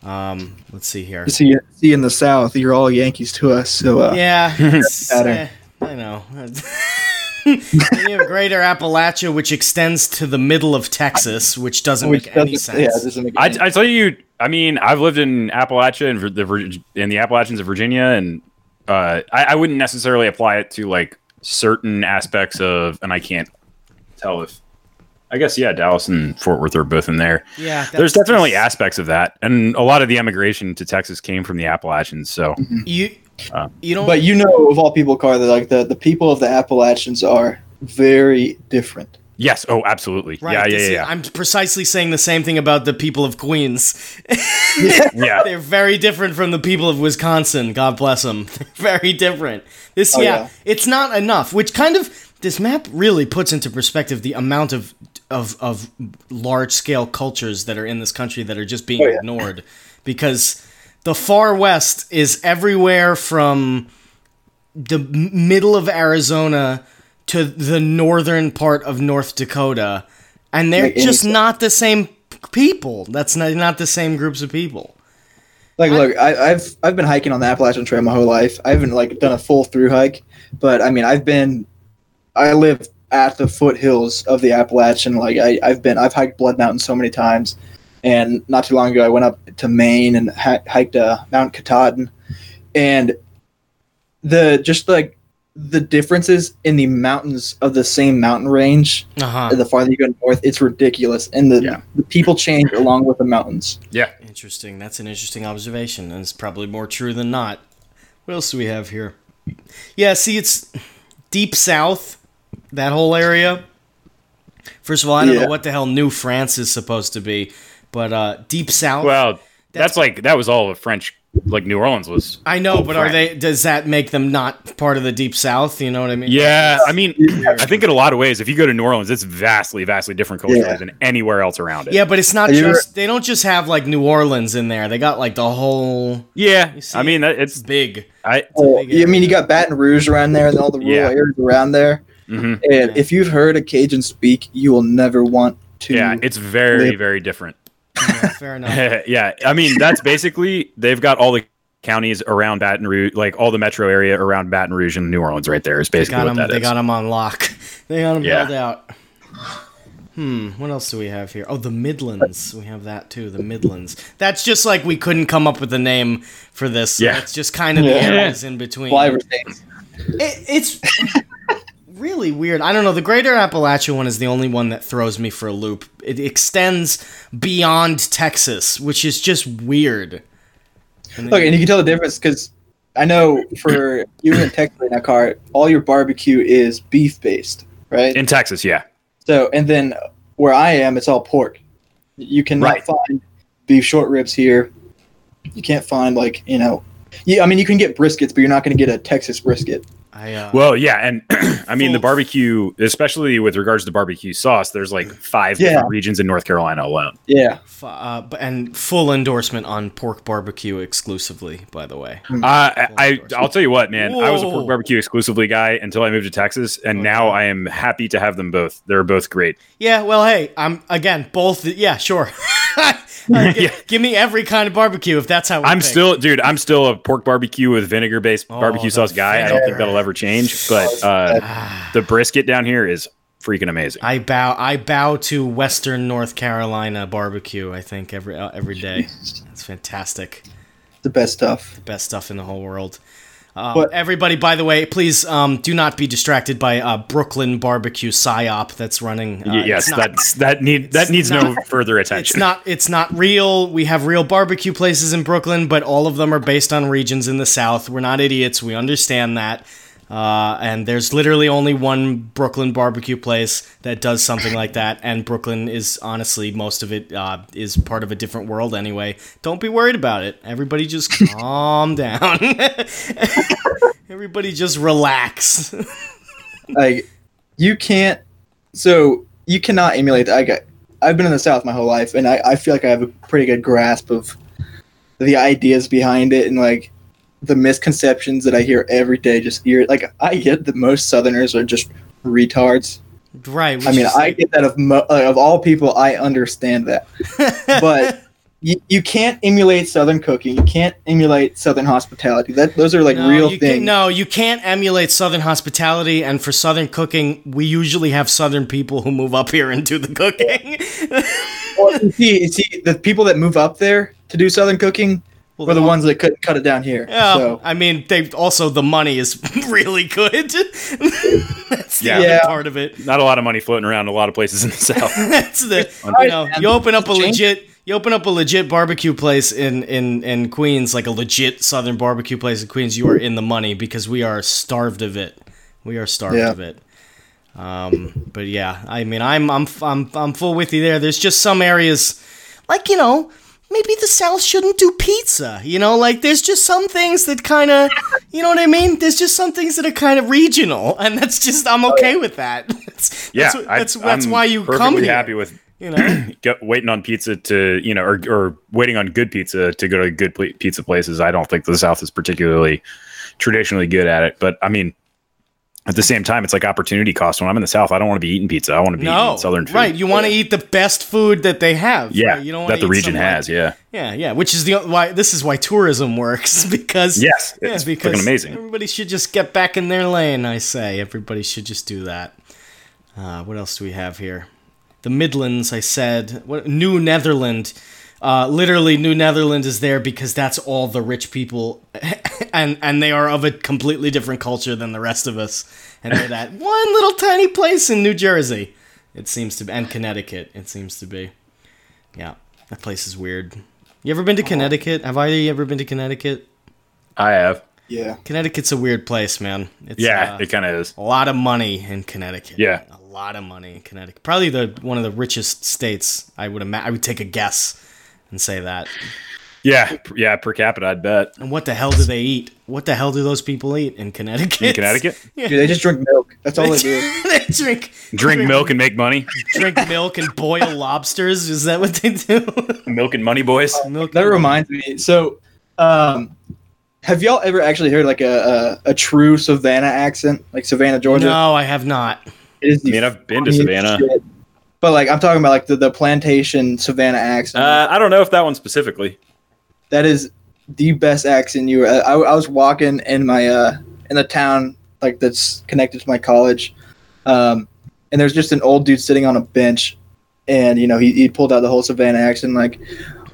Um, let's see here. See, see in the South, you're all Yankees to us. So uh, Yeah, it's, eh, I know. Then you have Greater Appalachia, which extends to the middle of Texas, which doesn't which make any doesn't- sense. Yeah, doesn't make I, any I tell you, I mean, I've lived in Appalachia and the in the Appalachians of Virginia, and uh, I, I wouldn't necessarily apply it to like certain aspects of, and I can't tell if, I guess, yeah, Dallas and Fort Worth are both in there. yeah, There's that's- definitely aspects of that, and a lot of the emigration to Texas came from the Appalachians. So you. Uh, You don't. But you know, of all people, Carter, like the, the people of the Appalachians are very different. yes, oh, absolutely, Right, yeah, yeah, yeah, yeah. I'm precisely saying the same thing about the people of Queens. yeah. They're very different from the people of Wisconsin. God bless them. very different. This, Oh, yeah, yeah. it's not enough. Which kind of this map really puts into perspective the amount of of of large scale cultures that are in this country that are just being Oh, yeah. ignored, because the far west is everywhere from the middle of Arizona to the northern part of North Dakota, and they're Like just not the same people. That's not not the same groups of people. Like, look, I, I've I've been hiking on the Appalachian Trail my whole life. I haven't like done a full through hike, but I mean, I've been, I live at the foothills of the Appalachian. Like, I, I've been, I've hiked Blood Mountain so many times, and not too long ago, I went up to Maine and ha- hiked uh, Mount Katahdin, and the just like the differences in the mountains of the same mountain range, Uh huh. the farther you go north, it's ridiculous, and the Yeah. the people change along with the mountains. yeah. Interesting. That's an interesting observation, and it's probably more true than not. What else do we have here? Yeah, see, it's deep south, that whole area. First of all, I don't Yeah. know what the hell New France is supposed to be, but uh, deep south. Well, That's- that's, like that was all of French, like New Orleans was. I know, but are they? Does that make them not part of the deep south? You know what I mean? Yeah, I mean, I think in a lot of ways, if you go to New Orleans, it's vastly, vastly different culturally Yeah. than anywhere else around it. Yeah, but it's not Have just. They don't just have like New Orleans in there. They got like the whole yeah. see, I mean, that, it's big. I. Well, big I mean, you got Baton Rouge around there, and all the rural Yeah. areas around there. mhm. And if you've heard a Cajun speak, you will never want to. Yeah, it's very, live- very different. Yeah, fair enough. yeah, I mean, that's basically they've got all the counties around Baton Rouge, like all the metro area around Baton Rouge and New Orleans, right there is They basically got what them. that They is. got them on lock. They got them Yeah. held out. Hmm. What else do we have here? Oh, the Midlands. We have that too. The Midlands. That's just like we couldn't come up with a name for this. Yeah. It's just kind of the areas in between. Flavor states. It, it's really weird. I don't know. The Greater Appalachia one is the only one that throws me for a loop. It extends beyond Texas, which is just weird. And then- Look, and you can tell the difference because I know for you in Texas right now, car, all your barbecue is beef based, right? in Texas. Yeah, so, and then where I am, it's all pork. You cannot Right. find beef short ribs here. You can't find like you know. Yeah, I mean you can get briskets, but you're not going to get a Texas brisket. I, uh, Well, yeah, and I mean the barbecue, especially with regards to barbecue sauce. There's like five Yeah. different regions in North Carolina alone. Yeah, f- uh, and full endorsement on pork barbecue exclusively, by the way. Uh, I, I I'll tell you what, man. I was a pork barbecue exclusively guy until I moved to Texas, and Oh, now. I am happy to have them both. They're both great. Yeah, well, hey, I'm again both. Yeah, sure. Gi- Yeah. Give me every kind of barbecue if that's how I'm pick. still, dude. I'm still a pork barbecue with vinegar based Oh, barbecue sauce guy. I don't think that'll ever change. But uh, the brisket down here is freaking amazing. I bow. I bow to Western North Carolina barbecue. I think every uh, every day. It's fantastic. the best stuff. The best stuff in the whole world. Um, But- everybody, by the way, please um, do not be distracted by uh, Brooklyn barbecue psyop that's running. Uh, Y- yes, it's not- that's that need that needs no not- further It's attention. not. It's not real. We have real barbecue places in Brooklyn, but all of them are based on regions in the South. We're not idiots. We understand that. Uh, and there's literally only one Brooklyn barbecue place that does something like that. And Brooklyn is honestly, most of it uh, is part of a different world anyway. Don't be worried about it. Everybody just calm down. Everybody just relax. like you can't so you cannot emulate. I got, I've been in the South my whole life and I, I feel like I have a pretty good grasp of the ideas behind it and like the misconceptions that I hear every day just hear like I get that most Southerners are just retards. right. I mean, I like- get that of mo- uh, of all people, I understand that, but you, you can't emulate Southern cooking. You can't emulate Southern hospitality. That those are like no, real you things. Can, no, you can't emulate Southern hospitality, and for Southern cooking, we usually have Southern people who move up here and do the cooking. Well, see, see, the people that move up there to do Southern cooking Well, were the they- ones that couldn't cut it down here. Yeah, So I mean, they also the money is really good. That's the Yeah. other Yeah. part of it. Not a lot of money floating around a lot of places in the South. That's the you know you open up a legit you open up a legit barbecue place in in in Queens, like a legit Southern barbecue place in Queens. You are in the money because we are starved of it. We are starved Yeah. of it. Um, but yeah, I mean, I'm I'm I'm I'm full with you there. There's just some areas, like you know, maybe the South shouldn't do pizza. You know, like there's just some things that kind of, you know what I mean. There's just some things that are kind of regional, and that's just I'm oh, okay with that. That's, yeah, that's, I- that's, that's why you come here. happy with you know, get, waiting on pizza to you know or, or waiting on good pizza to go to good pizza places i don't think the south is particularly traditionally good at it but i mean at the same time it's like opportunity cost when i'm in the south i don't want to be eating pizza i want to be no, eating southern food right? You want to eat the best food that they have. yeah right? you don't that the region some, like- has yeah Yeah, yeah, which is the why this is why tourism works because yes yeah, it's because amazing Everybody should just get back in their lane. I say everybody should just do that. Uh, what else do we have here? The Midlands. I said what New Netherland. Uh, literally, New Netherland is there because that's all the rich people, and and they are of a completely different culture than the rest of us. And they're that one little tiny place in New Jersey. It seems to be, and Connecticut. It seems to be. Yeah, that place is weird. You ever been to Connecticut? Have either of you ever been to Connecticut? i have yeah, Connecticut's a weird place, man. It's, yeah uh, it kind of is a lot of money in Connecticut. Yeah. a lot of money in Connecticut. Probably the one of the richest states. I would imagine. I would take a guess and say that. yeah yeah per capita i'd bet And what the hell do they eat? What the hell do those people eat in Connecticut? in connecticut yeah. Dude, they just drink milk. That's all they do. they drink drink milk and make money drink milk and boil lobsters. Is that what they do? milk and money boys milk. That reminds me. So, um, have y'all ever actually heard like a, a, a true Savannah accent, like Savannah, Georgia? no, I have not. It is i mean i've been to savannah shit. But like I'm talking about like the, the plantation Savannah accent. uh, i don't know if that one specifically that is the best accent you. I, I was walking in my uh in the town like that's connected to my college, um, and there's just an old dude sitting on a bench, and you know he, he pulled out the whole Savannah accent like,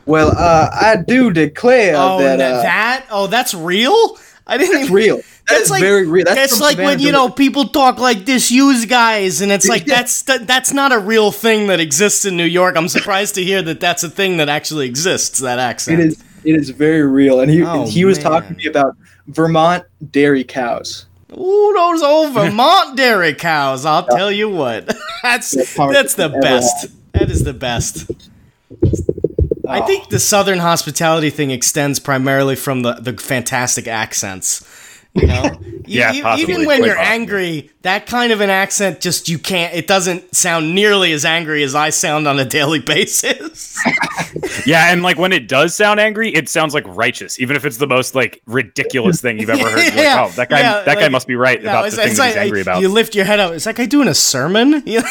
well, uh, I do declare Oh, that, that, uh, that? Oh, that's real. I didn't that's even. real. That's like- very real. That's, That's like when you know people talk like this, use guys, and it's like Yeah. that's that, that's not a real thing that exists in New York. I'm surprised to hear that that's a thing that actually exists. That accent. It is. It is very real, and he Oh, he was man. talking to me about Vermont dairy cows. Ooh, those old Vermont dairy cows! I'll tell you what, that's That's the best. That is the best. I Oh. think the Southern hospitality thing extends primarily from the the fantastic accents. You know, Yeah, E- e- even when quite you're possibly. angry, that kind of an accent just you can't. It doesn't sound nearly as angry as I sound on a daily basis. Yeah, and like when it does sound angry, it sounds like righteous, even if it's the most like ridiculous thing you've ever heard. Yeah, like, oh, that guy, yeah, that guy must be right No, about the thing like he's angry about. you lift your head up. It's like I doing a sermon. Yeah,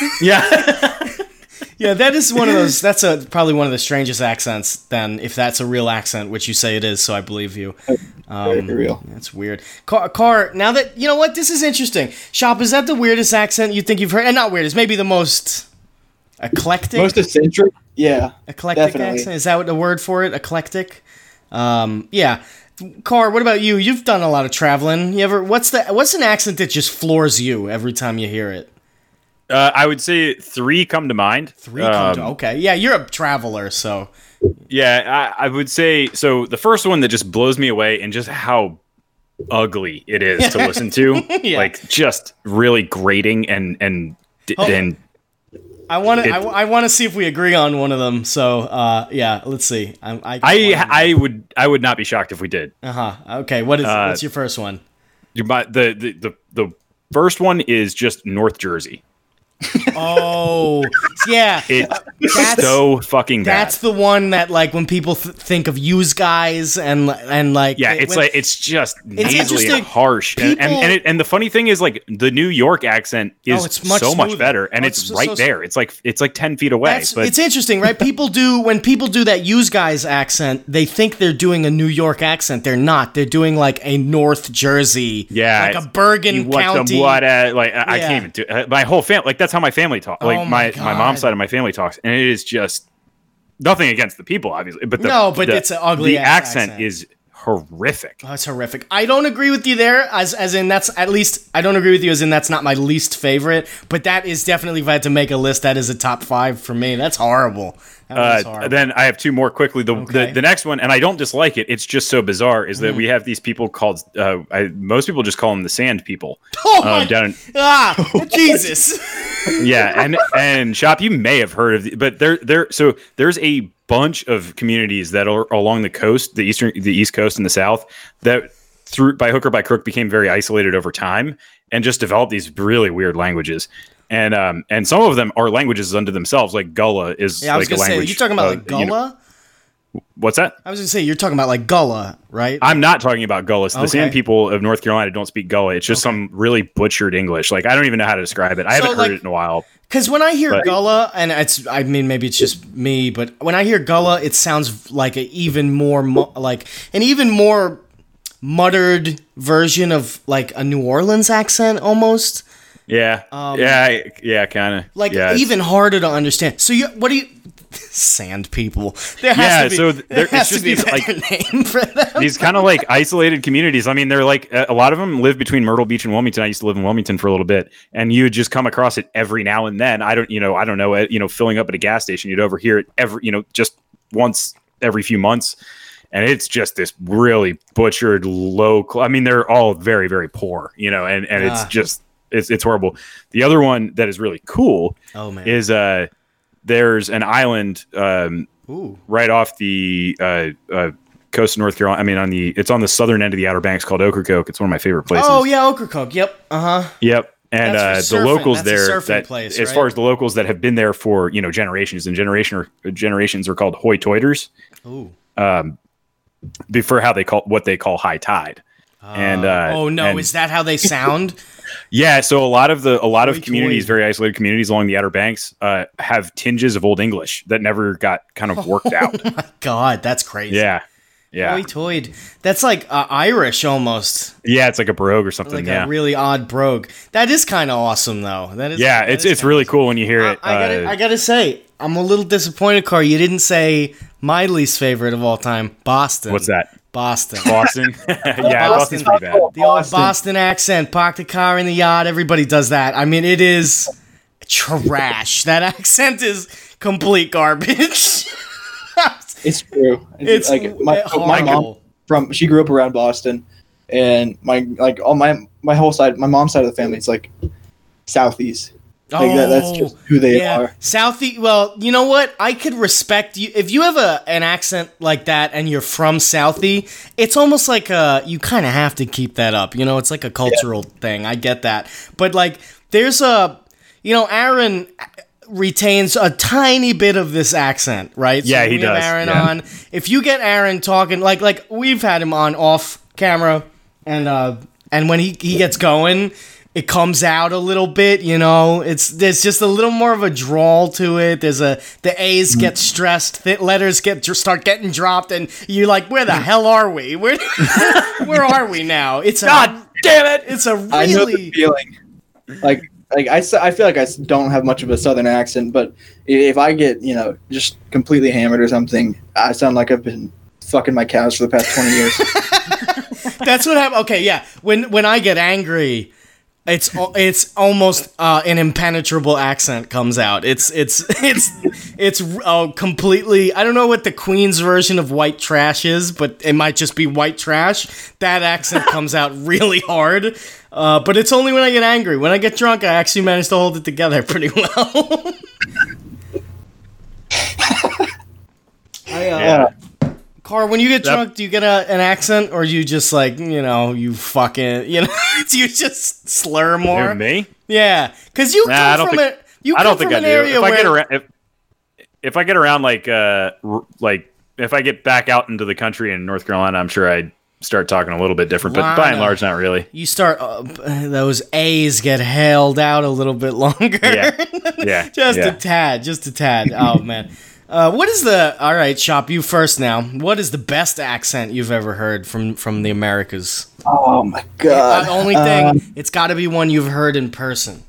Yeah, that is one of those. That's a probably one of the strangest accents. Then, if that's a real accent, which you say it is, so I believe you. Um, Very real. That's weird. Car, car. Now that you know what, this is interesting. Shop, is that the weirdest accent you think you've heard? And not weirdest, maybe the most eclectic. Most eccentric. Yeah. eclectic definitely. accent. Is that what the word for it? Eclectic. Um, yeah. Car. What about you? You've done a lot of traveling. You ever? What's the? What's an accent that just floors you every time you hear it? uh, I would say three come to mind. Three. come to- Um, okay. Yeah, you're a traveler, so Yeah, I, I would say so. The first one that just blows me away, and just how ugly it is to listen to. Yeah. Like just really grating and and Oh. and I want to. I, I want to see if we agree on one of them. So, uh, yeah, let's see. I. I. I I would I would not be shocked if we did. Uh huh. Okay. What is? Uh, what's your first one? You the the the the first one is just North Jersey. Oh, yeah. It's That's- so fucking bad. That's the one that like when people th- think of use guys and and like yeah, it- it's when- like it's just nasally interesting. and harsh, and and and, it, and the funny thing is like the New York accent is Oh, it's much so much better, and Oh, it's, it's so- right so- there. It's like it's like ten feet away. That's, but it's interesting, right? People do when people do that use guys accent, they think they're doing a New York accent. They're not. They're doing like a North Jersey, Yeah, like a Bergen you want County. what? Uh, like I, I can't even do. Uh, my whole family, like that's how my family talks. Like Oh my my my, mom's side of my family talks, and it is just nothing against the people, obviously, but the, No, but the- it's an ugly The accent, accent. is horrific. Oh, That's horrific. I don't agree with you there, as as in that's at least I don't agree with you as in that's not my least favorite, but that is definitely if I had to make a list, that is a top five for me. That's horrible. Is Uh, then I have two more quickly. The, Okay. the the next one, and I don't dislike it. It's just so bizarre. Is that Mm. we have these people called? Uh, I, most people just call them the Sand People. oh Um, my down in, ah, Jesus. yeah, and and shop you may have heard of, the, but there there so there's a bunch of communities that are along the coast, the eastern, the east coast, and the south that through by hook or by crook became very isolated over time and just developed these really weird languages. And um and some of them are languages unto themselves, like Gullah is Yeah, I was like a gonna say, language. you talking about uh, like you Gullah? know- what's that? I was gonna say you're talking about like Gullah, right? I'm not talking about Gullah. The Okay. Sand people of North Carolina don't speak Gullah. It's just some really butchered English. Like I don't even know how to describe it. I haven't like- heard it in a while. Because when I hear But- Gullah, and it's, I mean, maybe it's just me, but when I hear Gullah, it sounds like an even more, mu- like an even more muttered version of like a New Orleans accent almost. Yeah, yeah, yeah, kind of. Um, Like yeah, even harder to understand. So you, what do you, sand people? There has Yeah, to be, so there there- it's has to be these, like- name for them. these kind of like isolated communities. I mean, they're like a lot of them live between Myrtle Beach and Wilmington. I used to live in Wilmington for a little bit, and you would just come across it every now and then. I don't, you know, I don't know, uh, you know, filling up at a gas station, you'd overhear it every, you know, just once every few months, and it's just this really butchered low. Cl- I mean, they're all very, very poor, you know, and and it's Ah. just it's it's horrible. The other one that is really cool oh man. is uh, there's an island um, Ooh. right off the uh, uh, coast of North Carolina. I mean, on the it's on the southern end of the Outer Banks called Ocracoke. It's one of my favorite places. Oh yeah, Ocracoke. Yep. Uh huh. Yep. And uh, the for locals That's there, that place, as right? far as the locals that have been there for you know generations and generation or generations are called hoy toiters Ooh. before how they call what they call high tide. And uh, oh no, and- is that how they sound? Yeah, so a lot of the a lot of communities, very isolated communities along the Outer Banks, uh, have tinges of Old English that never got kind of worked out. God, that's crazy. Yeah, yeah, Hoy-toid. That's like uh, Irish almost. yeah. It's like a brogue or something. Like yeah, a really odd brogue. That is kind of awesome though. That is. yeah. that It's is it's really awesome. cool when you hear it. I gotta, uh, I gotta say, I'm a little disappointed, Car. You didn't say my least favorite of all time, Boston. what's that? Boston. Boston. yeah, Boston's pretty bad. the old Boston accent. Park the car in the yard. Everybody does that. I mean, it is trash. That accent is complete garbage. It's true. It's like my, horrible. my mom from she grew up around Boston, and my like all my my whole side, my mom's side of the family is like southeast. Like that, that's just who they are. Southie. Well, you know what? I could respect you if you have a an accent like that and you're from Southie. It's almost like uh you kind of have to keep that up. You know, it's like a cultural thing. I get that, but like there's a you know Aaron retains a tiny bit of this accent, right? Yeah, when he we have does, Aaron yeah. on. If you get Aaron talking like like we've had him on off camera, and uh and when he he gets going it comes out a little bit, you know. It's there's just a little more of a drawl to it. There's a the A's mm. get stressed, the letters get start getting dropped, and you're like, where the mm. hell are we? Where where are we now? It's a God damn it! it's a I know the really feeling. Like like I, I feel like I don't have much of a southern accent, but if I get you know just completely hammered or something, I sound like I've been fucking my cows for the past twenty years. that's what happened. Okay, yeah. When when I get angry, It's it's almost uh, an impenetrable accent comes out. It's it's it's it's uh, completely. I don't know what the Queen's version of white trash is, but it might just be white trash. That accent comes out really hard. Uh, but it's only when I get angry. When I get drunk, I actually manage to hold it together pretty well. I, uh, Yeah. Car, when you get That- drunk, do you get a, an accent, or you just like you know you fucking you know do you just slur more? Me? Yeah, because you Nah, come I don't from think- a you I don't think from I do. If where I get around, if, if I get around like uh r- like if I get back out into the country in North Carolina, I'm sure I'd start talking a little bit different. But by and large, not really. you start uh, those A's get held out a little bit longer. Yeah. Yeah, just yeah. a tad, just a tad. Oh man. Uh, what is the all right? Shop you first now. What is the best accent you've ever heard from from the Americas? Oh my god. only thing, Um, it's got to be one you've heard in person.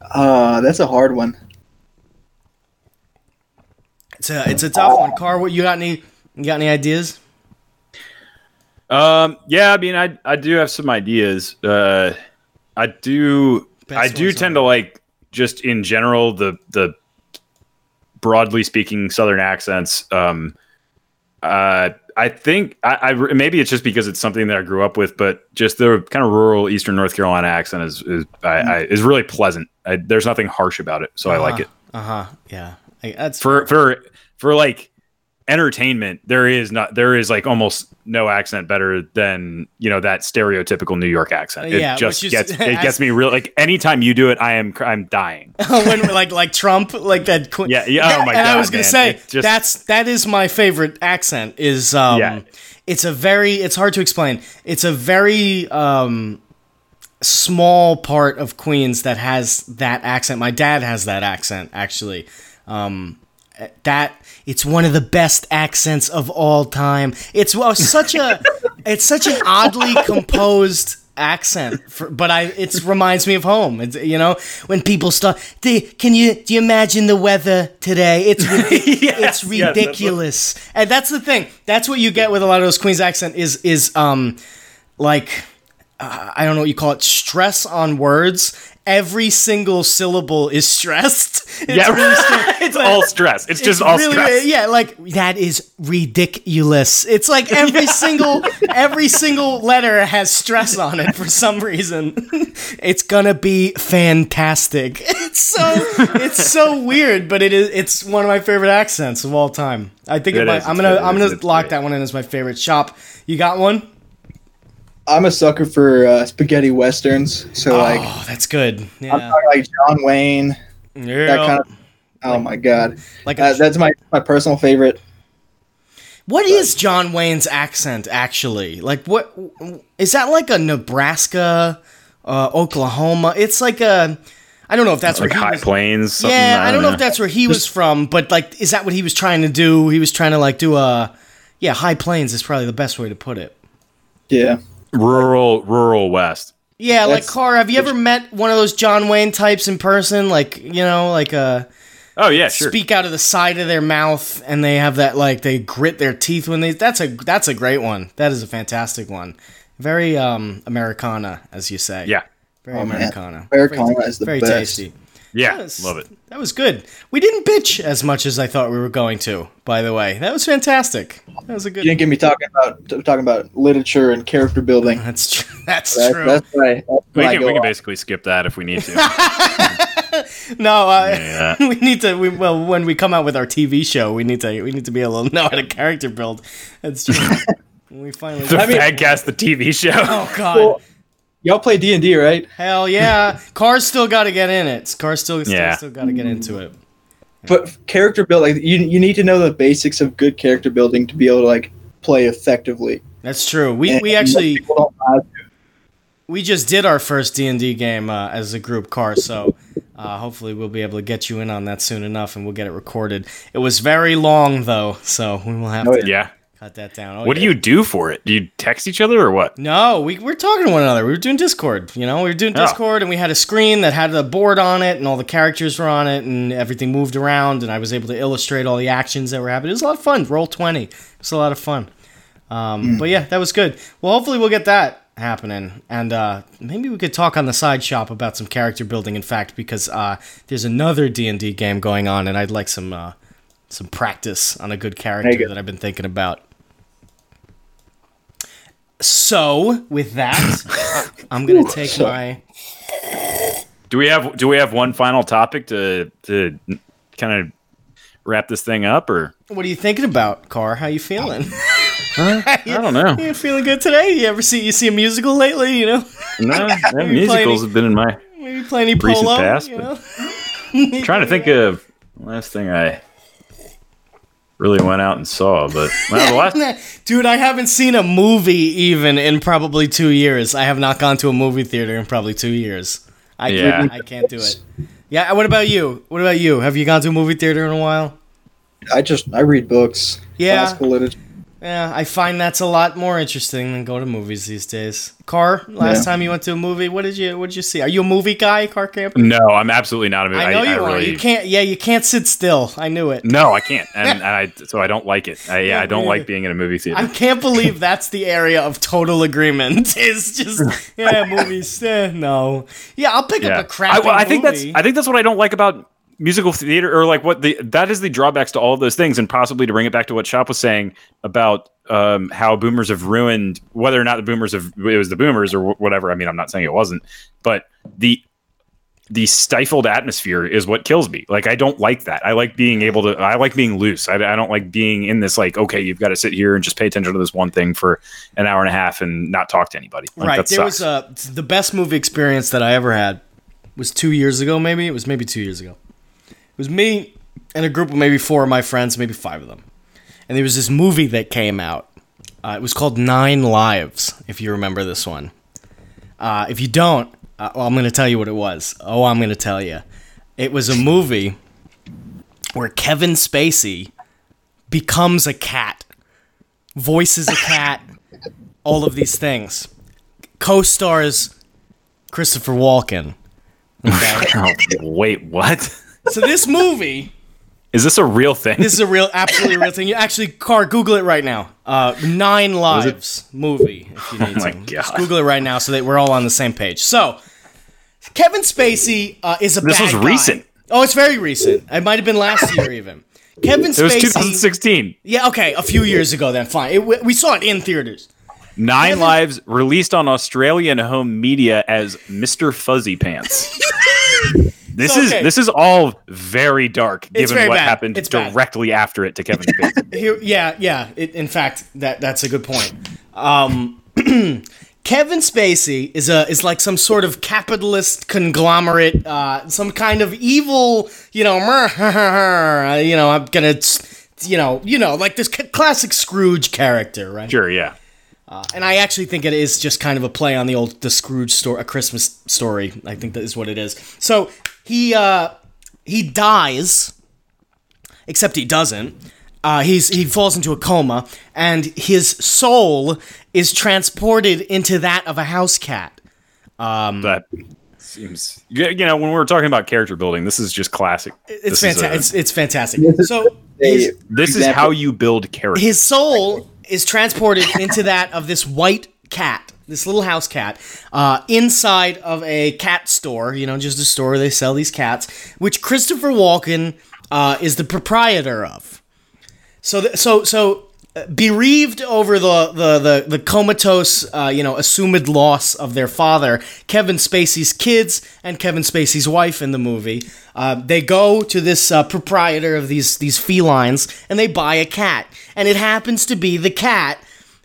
uh, that's a hard one. It's a it's a tough one. Car, what you got any you got any ideas? Um, yeah, I mean, I I do have some ideas. Uh, I do Best I do tend are- to like just in general the the broadly speaking Southern accents. Um, uh, I think I, I maybe it's just because it's something that I grew up with, but just the kind of rural Eastern North Carolina accent is is I, I, is really pleasant. I, there's nothing harsh about it, so I like it. Uh huh. Yeah. I, that's For for for like entertainment, there is not there is like almost no accent better than you know that stereotypical New York accent. It Yeah, just is- gets it gets me real. Like anytime you do it, I am I'm dying. when like like Trump like that. qu- Yeah, yeah, oh my and I was gonna man. say just- that's that is my favorite accent. Is um, Yeah. it's a very it's hard to explain. It's a very um small part of Queens that has that accent. My dad has that accent actually. Um, that it's one of the best accents of all time. It's well, such a it's such an oddly composed accent for, but I it reminds me of home. It's, you know when people start. "Do- Can you do you imagine the weather today? It's it's yes, what- ridiculous, and that's the thing. That's what you get with a lot of those Queens accent is is um like uh, I don't know what you call it stress on words. Every single syllable is stressed. It's yeah, really stressed. it's all stress. It's just all really, stress. Yeah, like that is ridiculous. It's like every single every single letter has stress on it for some reason. It's gonna be fantastic. It's so it's so weird, but it is it's one of my favorite accents of all time. I think it It might. I'm It's gonna. I'm gonna lock great. that one in as my favorite. Shop, you got one? I'm a sucker for uh, spaghetti westerns. So like, Oh, that's good. I'm Yeah, talking like John Wayne. yeah. That kind of. Oh my god, like uh, a, that's my my personal favorite. What is John Wayne's accent actually? Like what is that like a Nebraska, uh, Oklahoma? It's like a I don't know if that's like where high was. plains. something, Yeah, I don't know if that's where he was from, but like is that what he was trying to do? He was trying to like do a yeah, high plains is probably the best way to put it. Yeah. Rural rural west. Yeah, like Car, have you ever met one of those John Wayne types in person? Like, you know, like uh Oh yeah, sure. speak out of the side of their mouth and they have that like they grit their teeth when they that's a that's a great one that is a fantastic one very um americana as you say Yeah, very Oh, man. americana Americana very, is the very best. tasty yeah, was- love it. that was good we didn't bitch as much as i thought we were going to by the way that was fantastic that was a good. You didn't get me talking about t- talking about literature and character building. that's true that's That's, true that's right. That's We can, we can basically skip that if we need to. no uh, Yeah. we need to we, well when we come out with our tv show we need to we need to be able to know how to character build that's true we finally the I mean- Fadcast, the TV show. oh god Well, y'all play D and D, right? Hell yeah. Cars still got to get in it. Cars still still, Yeah. still got to get into it. But character build, like you, you need to know the basics of good character building to be able to like play effectively. That's true. We And we actually people don't know how to. we just did our first D&D game uh, as a group car, so uh, hopefully we'll be able to get you in on that soon enough and we'll get it recorded. It was very long though, so we will have Oh, to Yeah. Cut that down. Oh, What do you do for it? Do you text each other or what? No, we we're talking to one another. We were doing Discord, you know. We were doing Oh. Discord, and we had a screen that had a board on it, and all the characters were on it, and everything moved around, and I was able to illustrate all the actions that were happening. It was a lot of fun. Roll twenty. It was a lot of fun. Um, But yeah, that was good. Well, hopefully we'll get that happening, and uh, maybe we could talk on the side shop about some character building. In fact, because uh, there's another D and D game going on, and I'd like some uh, some practice on a good character There you that I've been thinking about. So, with that, I'm gonna take my. Do we have do we have one final topic to to kind of wrap this thing up or What are you thinking about, Car? How you feeling? I don't know. you feeling good today? You ever see you see a musical lately? You know, No, playing- musicals have been in my maybe play any Recent polo. past, you but- know, trying to think of last thing I really went out and saw, but well, the last Dude, I haven't seen a movie even in probably two years. I have not gone to a movie theater in probably two years. I Yeah. can't, I can't do it. Yeah, what about you? What about you? Have you gone to a movie theater in a while? I just I read books. Yeah. Classical literature. Yeah, I find that's a lot more interesting than go to movies these days. Car, last Yeah. time you went to a movie, what did you what did you see? Are you a movie guy, Car Camp? no, I'm absolutely not a movie. I know you are. really, You can't. Yeah, you can't sit still. I knew it. No, I can't, and I so I don't like it. I, yeah, I don't like being in a movie theater. I can't believe that's the area of total agreement. Is just yeah, movies. Eh, no, yeah, I'll pick yeah, up a crappy I, I think movie. that's I think that's what I don't like about musical theater, or like what the that is the drawbacks to all of those things, and possibly to bring it back to what Shop was saying about um, how boomers have ruined whether or not the boomers have it was the boomers or wh- whatever. I mean, I'm not saying it wasn't, but the the stifled atmosphere is what kills me. Like I don't like that. I like being able to. I like being loose. I, I don't like being in this like okay, you've got to sit here and just pay attention to this one thing for an hour and a half and not talk to anybody. Like, right. There sucks. was a the best movie experience that I ever had was two years ago. Maybe it was maybe two years ago. It was me and a group of maybe four of my friends, maybe five of them, and there was this movie that came out. Uh, it was called Nine Lives. If you remember this one, uh, if you don't, uh, well, I'm going to tell you what it was. Oh, I'm going to tell you. It was a movie where Kevin Spacey becomes a cat, voices a cat, all of these things. Co-stars Christopher Walken. Okay. Wait, what? So this movie, Is this a real thing? this is a real, absolutely real thing. You actually, car, Google it right now. Uh, Nine Lives movie. If you need Oh my to. God. Just Google it right now so that we're all on the same page. So, Kevin Spacey uh, is a This was guy. recent. Oh, it's very recent. It might have been last year even. Kevin Spacey. It was Spacey. 2016. Yeah, okay, a few years ago then. Fine. It, we, we saw it in theaters. Nine Kevin- Lives released on Australian home media as Mr. Fuzzy Pants. This So, is this is all very dark, It's given very what bad. happened It's bad. directly after it to Kevin Spacey. Here, yeah, yeah. It, in fact, that that's a good point. Um, Kevin Spacey is a is like some sort of capitalist conglomerate, uh, some kind of evil, you know, you know. I'm gonna, you know, you know, like this c- classic Scrooge character, right? sure, yeah. And I actually think it is just kind of a play on the old the Scrooge story, a Christmas story. I think that is what it is. So he uh, he dies, except he doesn't. Uh, he's he falls into a coma, and his soul is transported into that of a house cat. That seems you you know when we were talking about character building, this is just classic. It's This a- fantastic. It's, it's fantastic. This is So his, This is Example. how you build character. his soul is transported into that of this white cat, this little house cat, uh, inside of a cat store. You know, just a store where they sell these cats, which Christopher Walken uh, is the proprietor of. So, th- so, so. uh, Bereaved over the the the, the comatose, uh, you know, assumed loss of their father, Kevin Spacey's kids and Kevin Spacey's wife in the movie, uh, they go to this uh, proprietor of these these felines and they buy a cat, and it happens to be the cat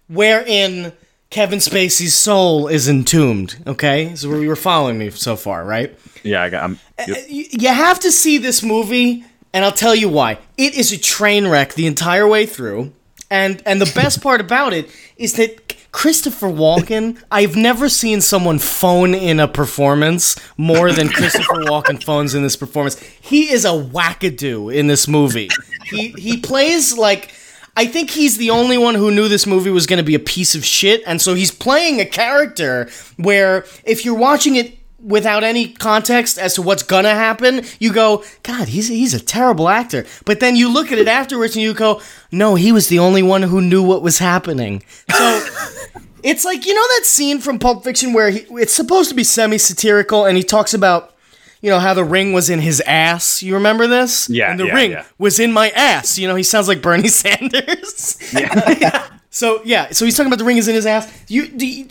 wherein Kevin Spacey's soul is entombed. Okay, so we were following me so far, right? yeah, I got. I'm, uh, yep. you you have to see this movie, and I'll tell you why. It is a train wreck the entire way through, and and the best part about it is that Christopher Walken. I've never seen someone phone in a performance more than Christopher Walken phones in this performance. He is a wackadoo in this movie. He he plays like. I think he's the only one who knew this movie was going to be a piece of shit, and so he's playing a character where if you're watching it without any context as to what's gonna happen, you go, God, he's he's a terrible actor. But then you look at it afterwards and you go, No, he was the only one who knew what was happening. So It's like you know that scene from Pulp Fiction where he, it's supposed to be semi-satirical, and he talks about, you know, how the ring was in his ass. You remember this? Yeah, And the yeah, ring yeah. was in my ass. You know, he sounds like Bernie Sanders. Yeah. So yeah, so he's talking about the ring is in his ass. You, do you-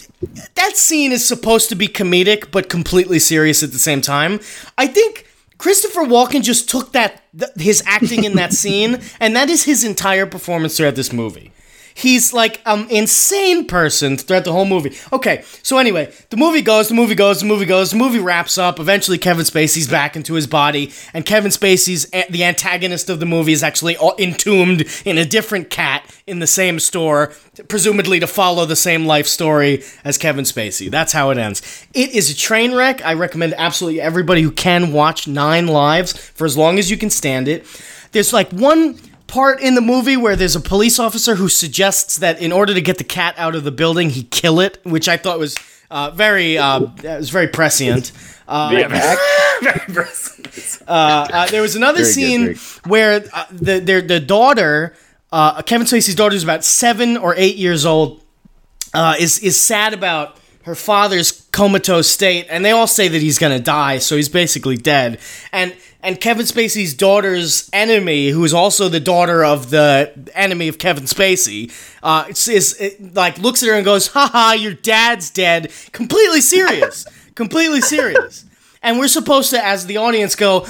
that scene is supposed to be comedic but completely serious at the same time. I think Christopher Walken just took that th- his acting in that scene, and that is his entire performance throughout this movie. He's like an insane person throughout the whole movie. Okay, so anyway, the movie goes, the movie goes, the movie goes, the movie wraps up. Eventually, Kevin Spacey's back into his body, and Kevin Spacey's a- the antagonist of the movie is actually all entombed in a different cat in the same store, presumably to follow the same life story as Kevin Spacey. That's how it ends. It is a train wreck. I recommend absolutely everybody who can watch Nine Lives for as long as you can stand it. There's like one part in the movie where there's a police officer who suggests that in order to get the cat out of the building, he kill it, which I thought was uh, very uh, it was very prescient. Uh, uh, there was another Very scene very- where uh, the their the daughter, uh, Kevin Spacey's daughter, is about seven or eight years old, uh, is is sad about her father's comatose state, and they all say that he's gonna die, so he's basically dead. And and Kevin Spacey's daughter's enemy, who is also the daughter of the enemy of Kevin Spacey, uh, is, is it, like looks at her and goes, "Haha, your dad's dead." Completely serious, completely serious. And we're supposed to, as the audience, go,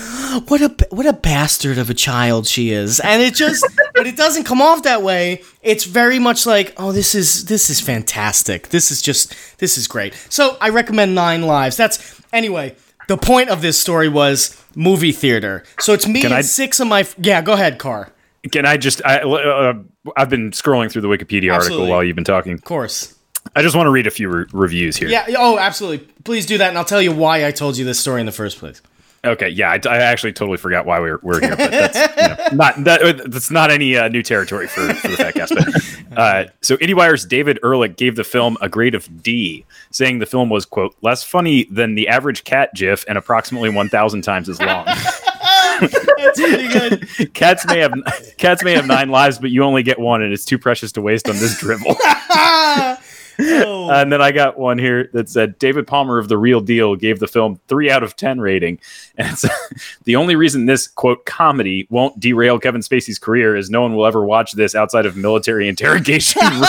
"What a what a bastard of a child she is," and it just, but it doesn't come off that way. It's very much like, "Oh, this is this is fantastic. This is just this is great." So I recommend Nine Lives. That's anyway. The point of this story was movie theater. So it's me Can and I- six of my yeah. Go ahead, Car. Can I just? I, uh, I've been scrolling through the Wikipedia Absolutely. article while you've been talking. Of course. I just want to read a few re- reviews here. Yeah. Oh, absolutely. Please do that, and I'll tell you why I told you this story in the first place. Okay. Yeah. I, I actually totally forgot why we were, we're here, but that's you know, not that. That's not any uh, new territory for, for the Fat Cast. But uh, so IndieWire's David Ehrlich gave the film a grade of D, saying the film was quote less funny than the average cat GIF and approximately one thousand times as long. That's pretty good. cats may have cats may have nine lives, but you only get one, and it's too precious to waste on this drivel. Oh. and then I got one here that said David Palmer of The Reel Deal gave the film three out of ten rating, and it's the only reason this quote comedy won't derail Kevin Spacey's career is no one will ever watch this outside of military interrogation rooms.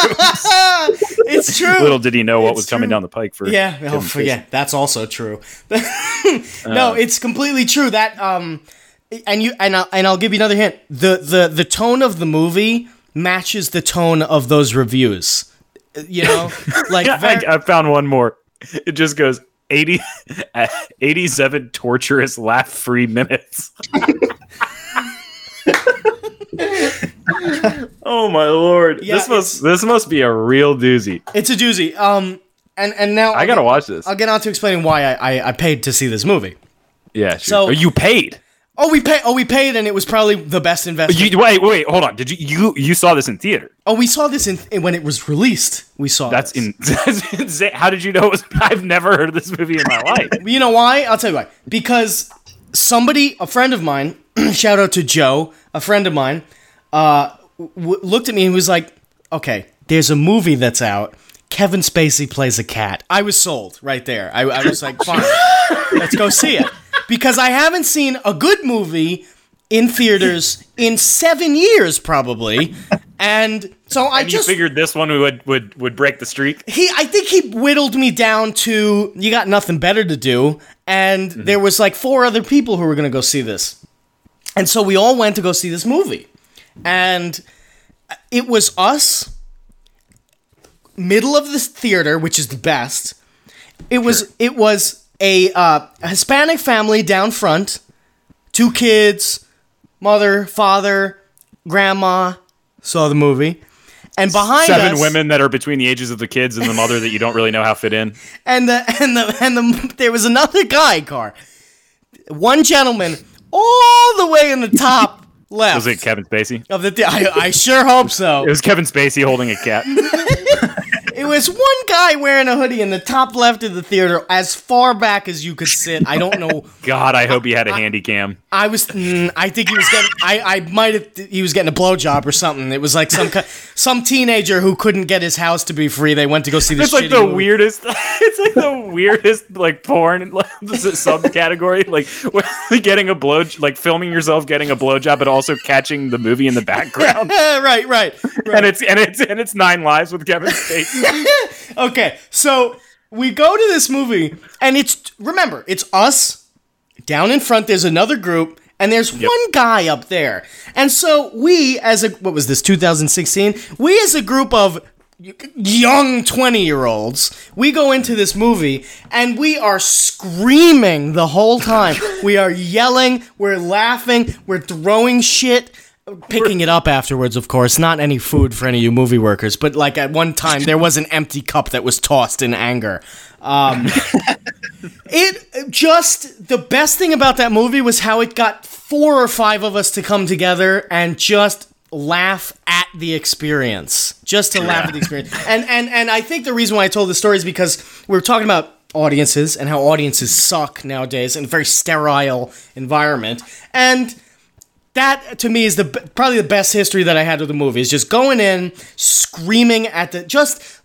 it's true. Little did he know what It's was coming down the pike for Yeah, Kevin oh, yeah, that's also true. no, it's completely true. That um, and you and I'll, and I'll give you another hint. The the the tone of the movie matches the tone of those reviews. You know, like Yeah, very, I, I found one more. It just goes 80, 87 torturous laugh free minutes. oh my lord! Yeah, this must this must be a real doozy. it's a doozy. Um, and and now I gotta get- watch this. I'll get on to explaining why I, I, I paid to see this movie. Yeah. Sure. So- oh, you paid. Oh, we paid. Oh, we paid, and it was probably the best investment. You, wait, wait, hold on. Did you you you saw this in theater? oh, we saw this in when it was released. We saw That's in. That's insane. How did you know it was? I've never heard of this movie in my life. You know why? I'll tell you why. Because somebody, a friend of mine, shout out to Joe, a friend of mine, uh, w- looked at me and was like, "Okay, there's a movie that's out. Kevin Spacey plays a cat." I was sold right there. I, I was like, "Fine, let's go see it," because I haven't seen a good movie in theaters in seven years, probably, and so I And just you figured this one would would would break the streak. he I think he whittled me down to you got nothing better to do and mm-hmm. there was like four other people who were going to go see this. And so we all went to go see this movie. And it was us middle of the theater, which is the best. It was it was a, uh, a Hispanic family down front, two kids, mother, father, grandma saw the movie. And behind Seven us, women that are between the ages of the kids and the mother that you don't really know how fit in. and the and the and the there was another guy car. One gentleman all the way in the top left Was it Kevin Spacey? of the. I, I sure hope so. It was Kevin Spacey holding a cat. It was one guy wearing a hoodie in the top left of the theater, as far back as you could sit. I don't know. God, I hope he had a handy cam. I was. Mm, I think he was getting. I. I might have. He was getting a blowjob or something. It was like some some teenager who couldn't get his house to be free. They went to go see this. It's like the movie. weirdest. It's like the weirdest like porn like, subcategory. Like getting a blow, like filming yourself getting a blowjob, but also catching the movie in the background. Right, right, right. and it's and it's and it's Nine Lives with Kevin Spacey. Okay, so we go to this movie, and it's remember, it's us down in front. There's another group, and there's one guy up there. And so we, as a what was this 2016? We as a group of young 20 year olds, we go into this movie and we are screaming the whole time. we are yelling, we're laughing, we're throwing shit. Picking it up afterwards, of course. Not any food for any of you movie workers, but like at one time there was an empty cup that was tossed in anger. Um, it just the best thing about that movie was how it got four or five of us to come together and just laugh at the experience just to laugh at the experience and and and i think the reason why i told this story is because we were talking about audiences and how audiences suck nowadays in a very sterile environment and that to me is the probably the best history that I had with the movie is just going in screaming at the just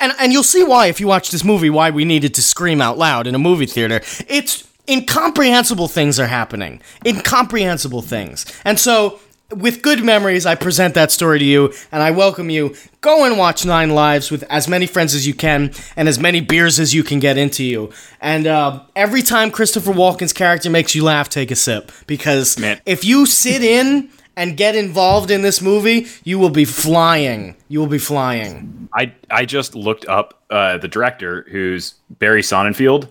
and and you'll see why if you watch this movie why we needed to scream out loud in a movie theater. It's incomprehensible things are happening. Incomprehensible things. And so with good memories, I present that story to you, and I welcome you. Go and watch Nine Lives with as many friends as you can, and as many beers as you can get into you. And uh, every time Christopher Walken's character makes you laugh, take a sip because Man. if you sit in and get involved in this movie, you will be flying. You will be flying. I I just looked up uh, the director, who's Barry Sonnenfeld,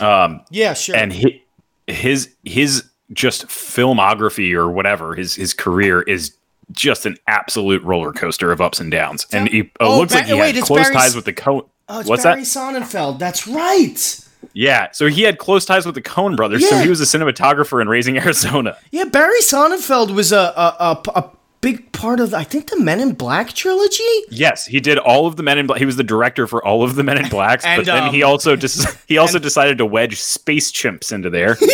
Yeah, sure. and he, his his just filmography or whatever his his career is just an absolute roller coaster of ups and downs. And he Oh, looks Ba- like he wait, had close Barry ties with the Coen. oh, it's What's Barry that? Sonnenfeld. That's right. Yeah, so he had close ties with the Coen brothers. So he was a cinematographer in Raising Arizona. Yeah, Barry Sonnenfeld was a a, a, a big part of I think the Men in Black trilogy. Yes, he did all of the Men in Black. He was the director for all of the Men in Blacks, And, but then um, he also just he also decided to wedge space chimps into there.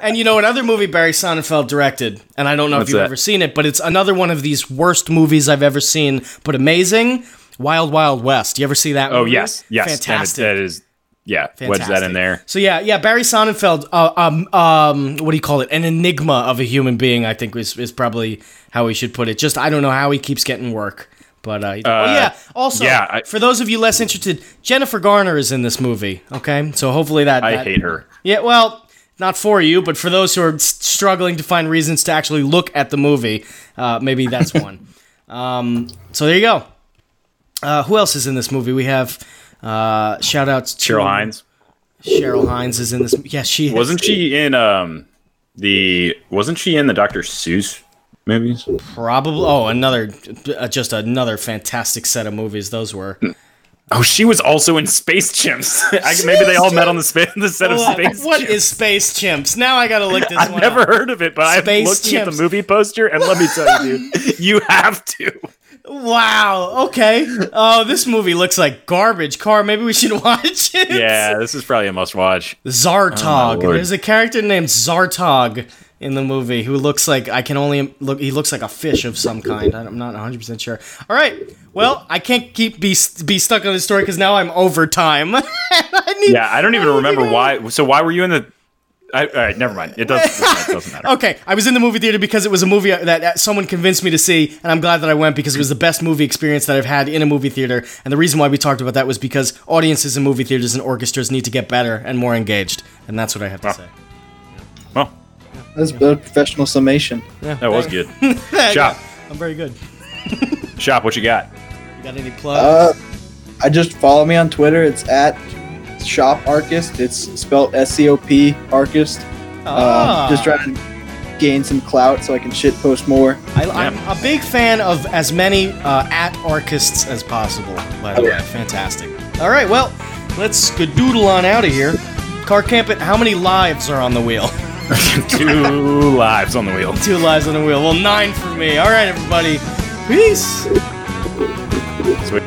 And you know another movie Barry Sonnenfeld directed, and I don't know What's if you've that? ever seen it, but it's another one of these worst movies I've ever seen, but amazing. Wild Wild West. You ever see that? Oh movie? yes, yes, fantastic. that is yeah. Wedge that in there. So yeah, yeah, Barry Sonnenfeld, uh, um, um, what do you call it? An enigma of a human being, I think is is probably how we should put it. Just I don't know how he keeps getting work, but uh, oh yeah. Also, yeah, I- for those of you less interested, Jennifer Garner is in this movie. Okay, so hopefully that I that- hate her. Yeah, well, not for you, but for those who are struggling to find reasons to actually look at the movie, uh, maybe that's one. Um, so there you go. Uh, who else is in this movie? We have uh, shout outs to Cheryl Hines Cheryl Hines is in this. Yeah, she is. wasn't she in um the wasn't she in the Dr. Seuss movies? probably. Oh, another, uh, just another fantastic set of movies. Those were. Oh, she was also in Space Chimps. I, maybe they all met on the, spa- the set of What- Space. what Chimps. is Space Chimps? Now I gotta look this I've one never up. heard of it, but I'm Space looking at the movie poster, and let me tell you, you have to. Wow. Okay. Oh, this movie looks like garbage. Car. Maybe we should watch it. Yeah, this is probably a must-watch. Zartog. Oh, There's a character named Zartog in the movie who looks like I can only look. He looks like a fish of some kind. I'm not 100 percent sure. All right. Well, I can't keep be be stuck on this story because now I'm over time. I need, Yeah, I don't even I remember why. So why were you in the? I, all right, never mind. It doesn't, it doesn't matter. Okay, I was in the movie theater because it was a movie that someone convinced me to see, and I'm glad that I went because it was the best movie experience that I've had in a movie theater. And the reason why we talked about that was because audiences in movie theaters and orchestras need to get better and more engaged, and that's what I have to say. Well, That's a professional summation. Yeah, that was good. Scop. Scop, I'm very good. scop. What you got? You got any plugs? Uh, I just follow me on Twitter. It's at Scop Archist. It's spelled S C O P Archist. Ah. Um, just trying to gain some clout so I can shit post more. I, I'm a big fan of as many uh, at archists as possible. By the way, fantastic. All right, well, let's doodle on out of here. Car Camp it. How many lives are on the wheel? Two lives on the wheel. Two lives on the wheel. Well, nine for me. All right, everybody. Peace. Sweet.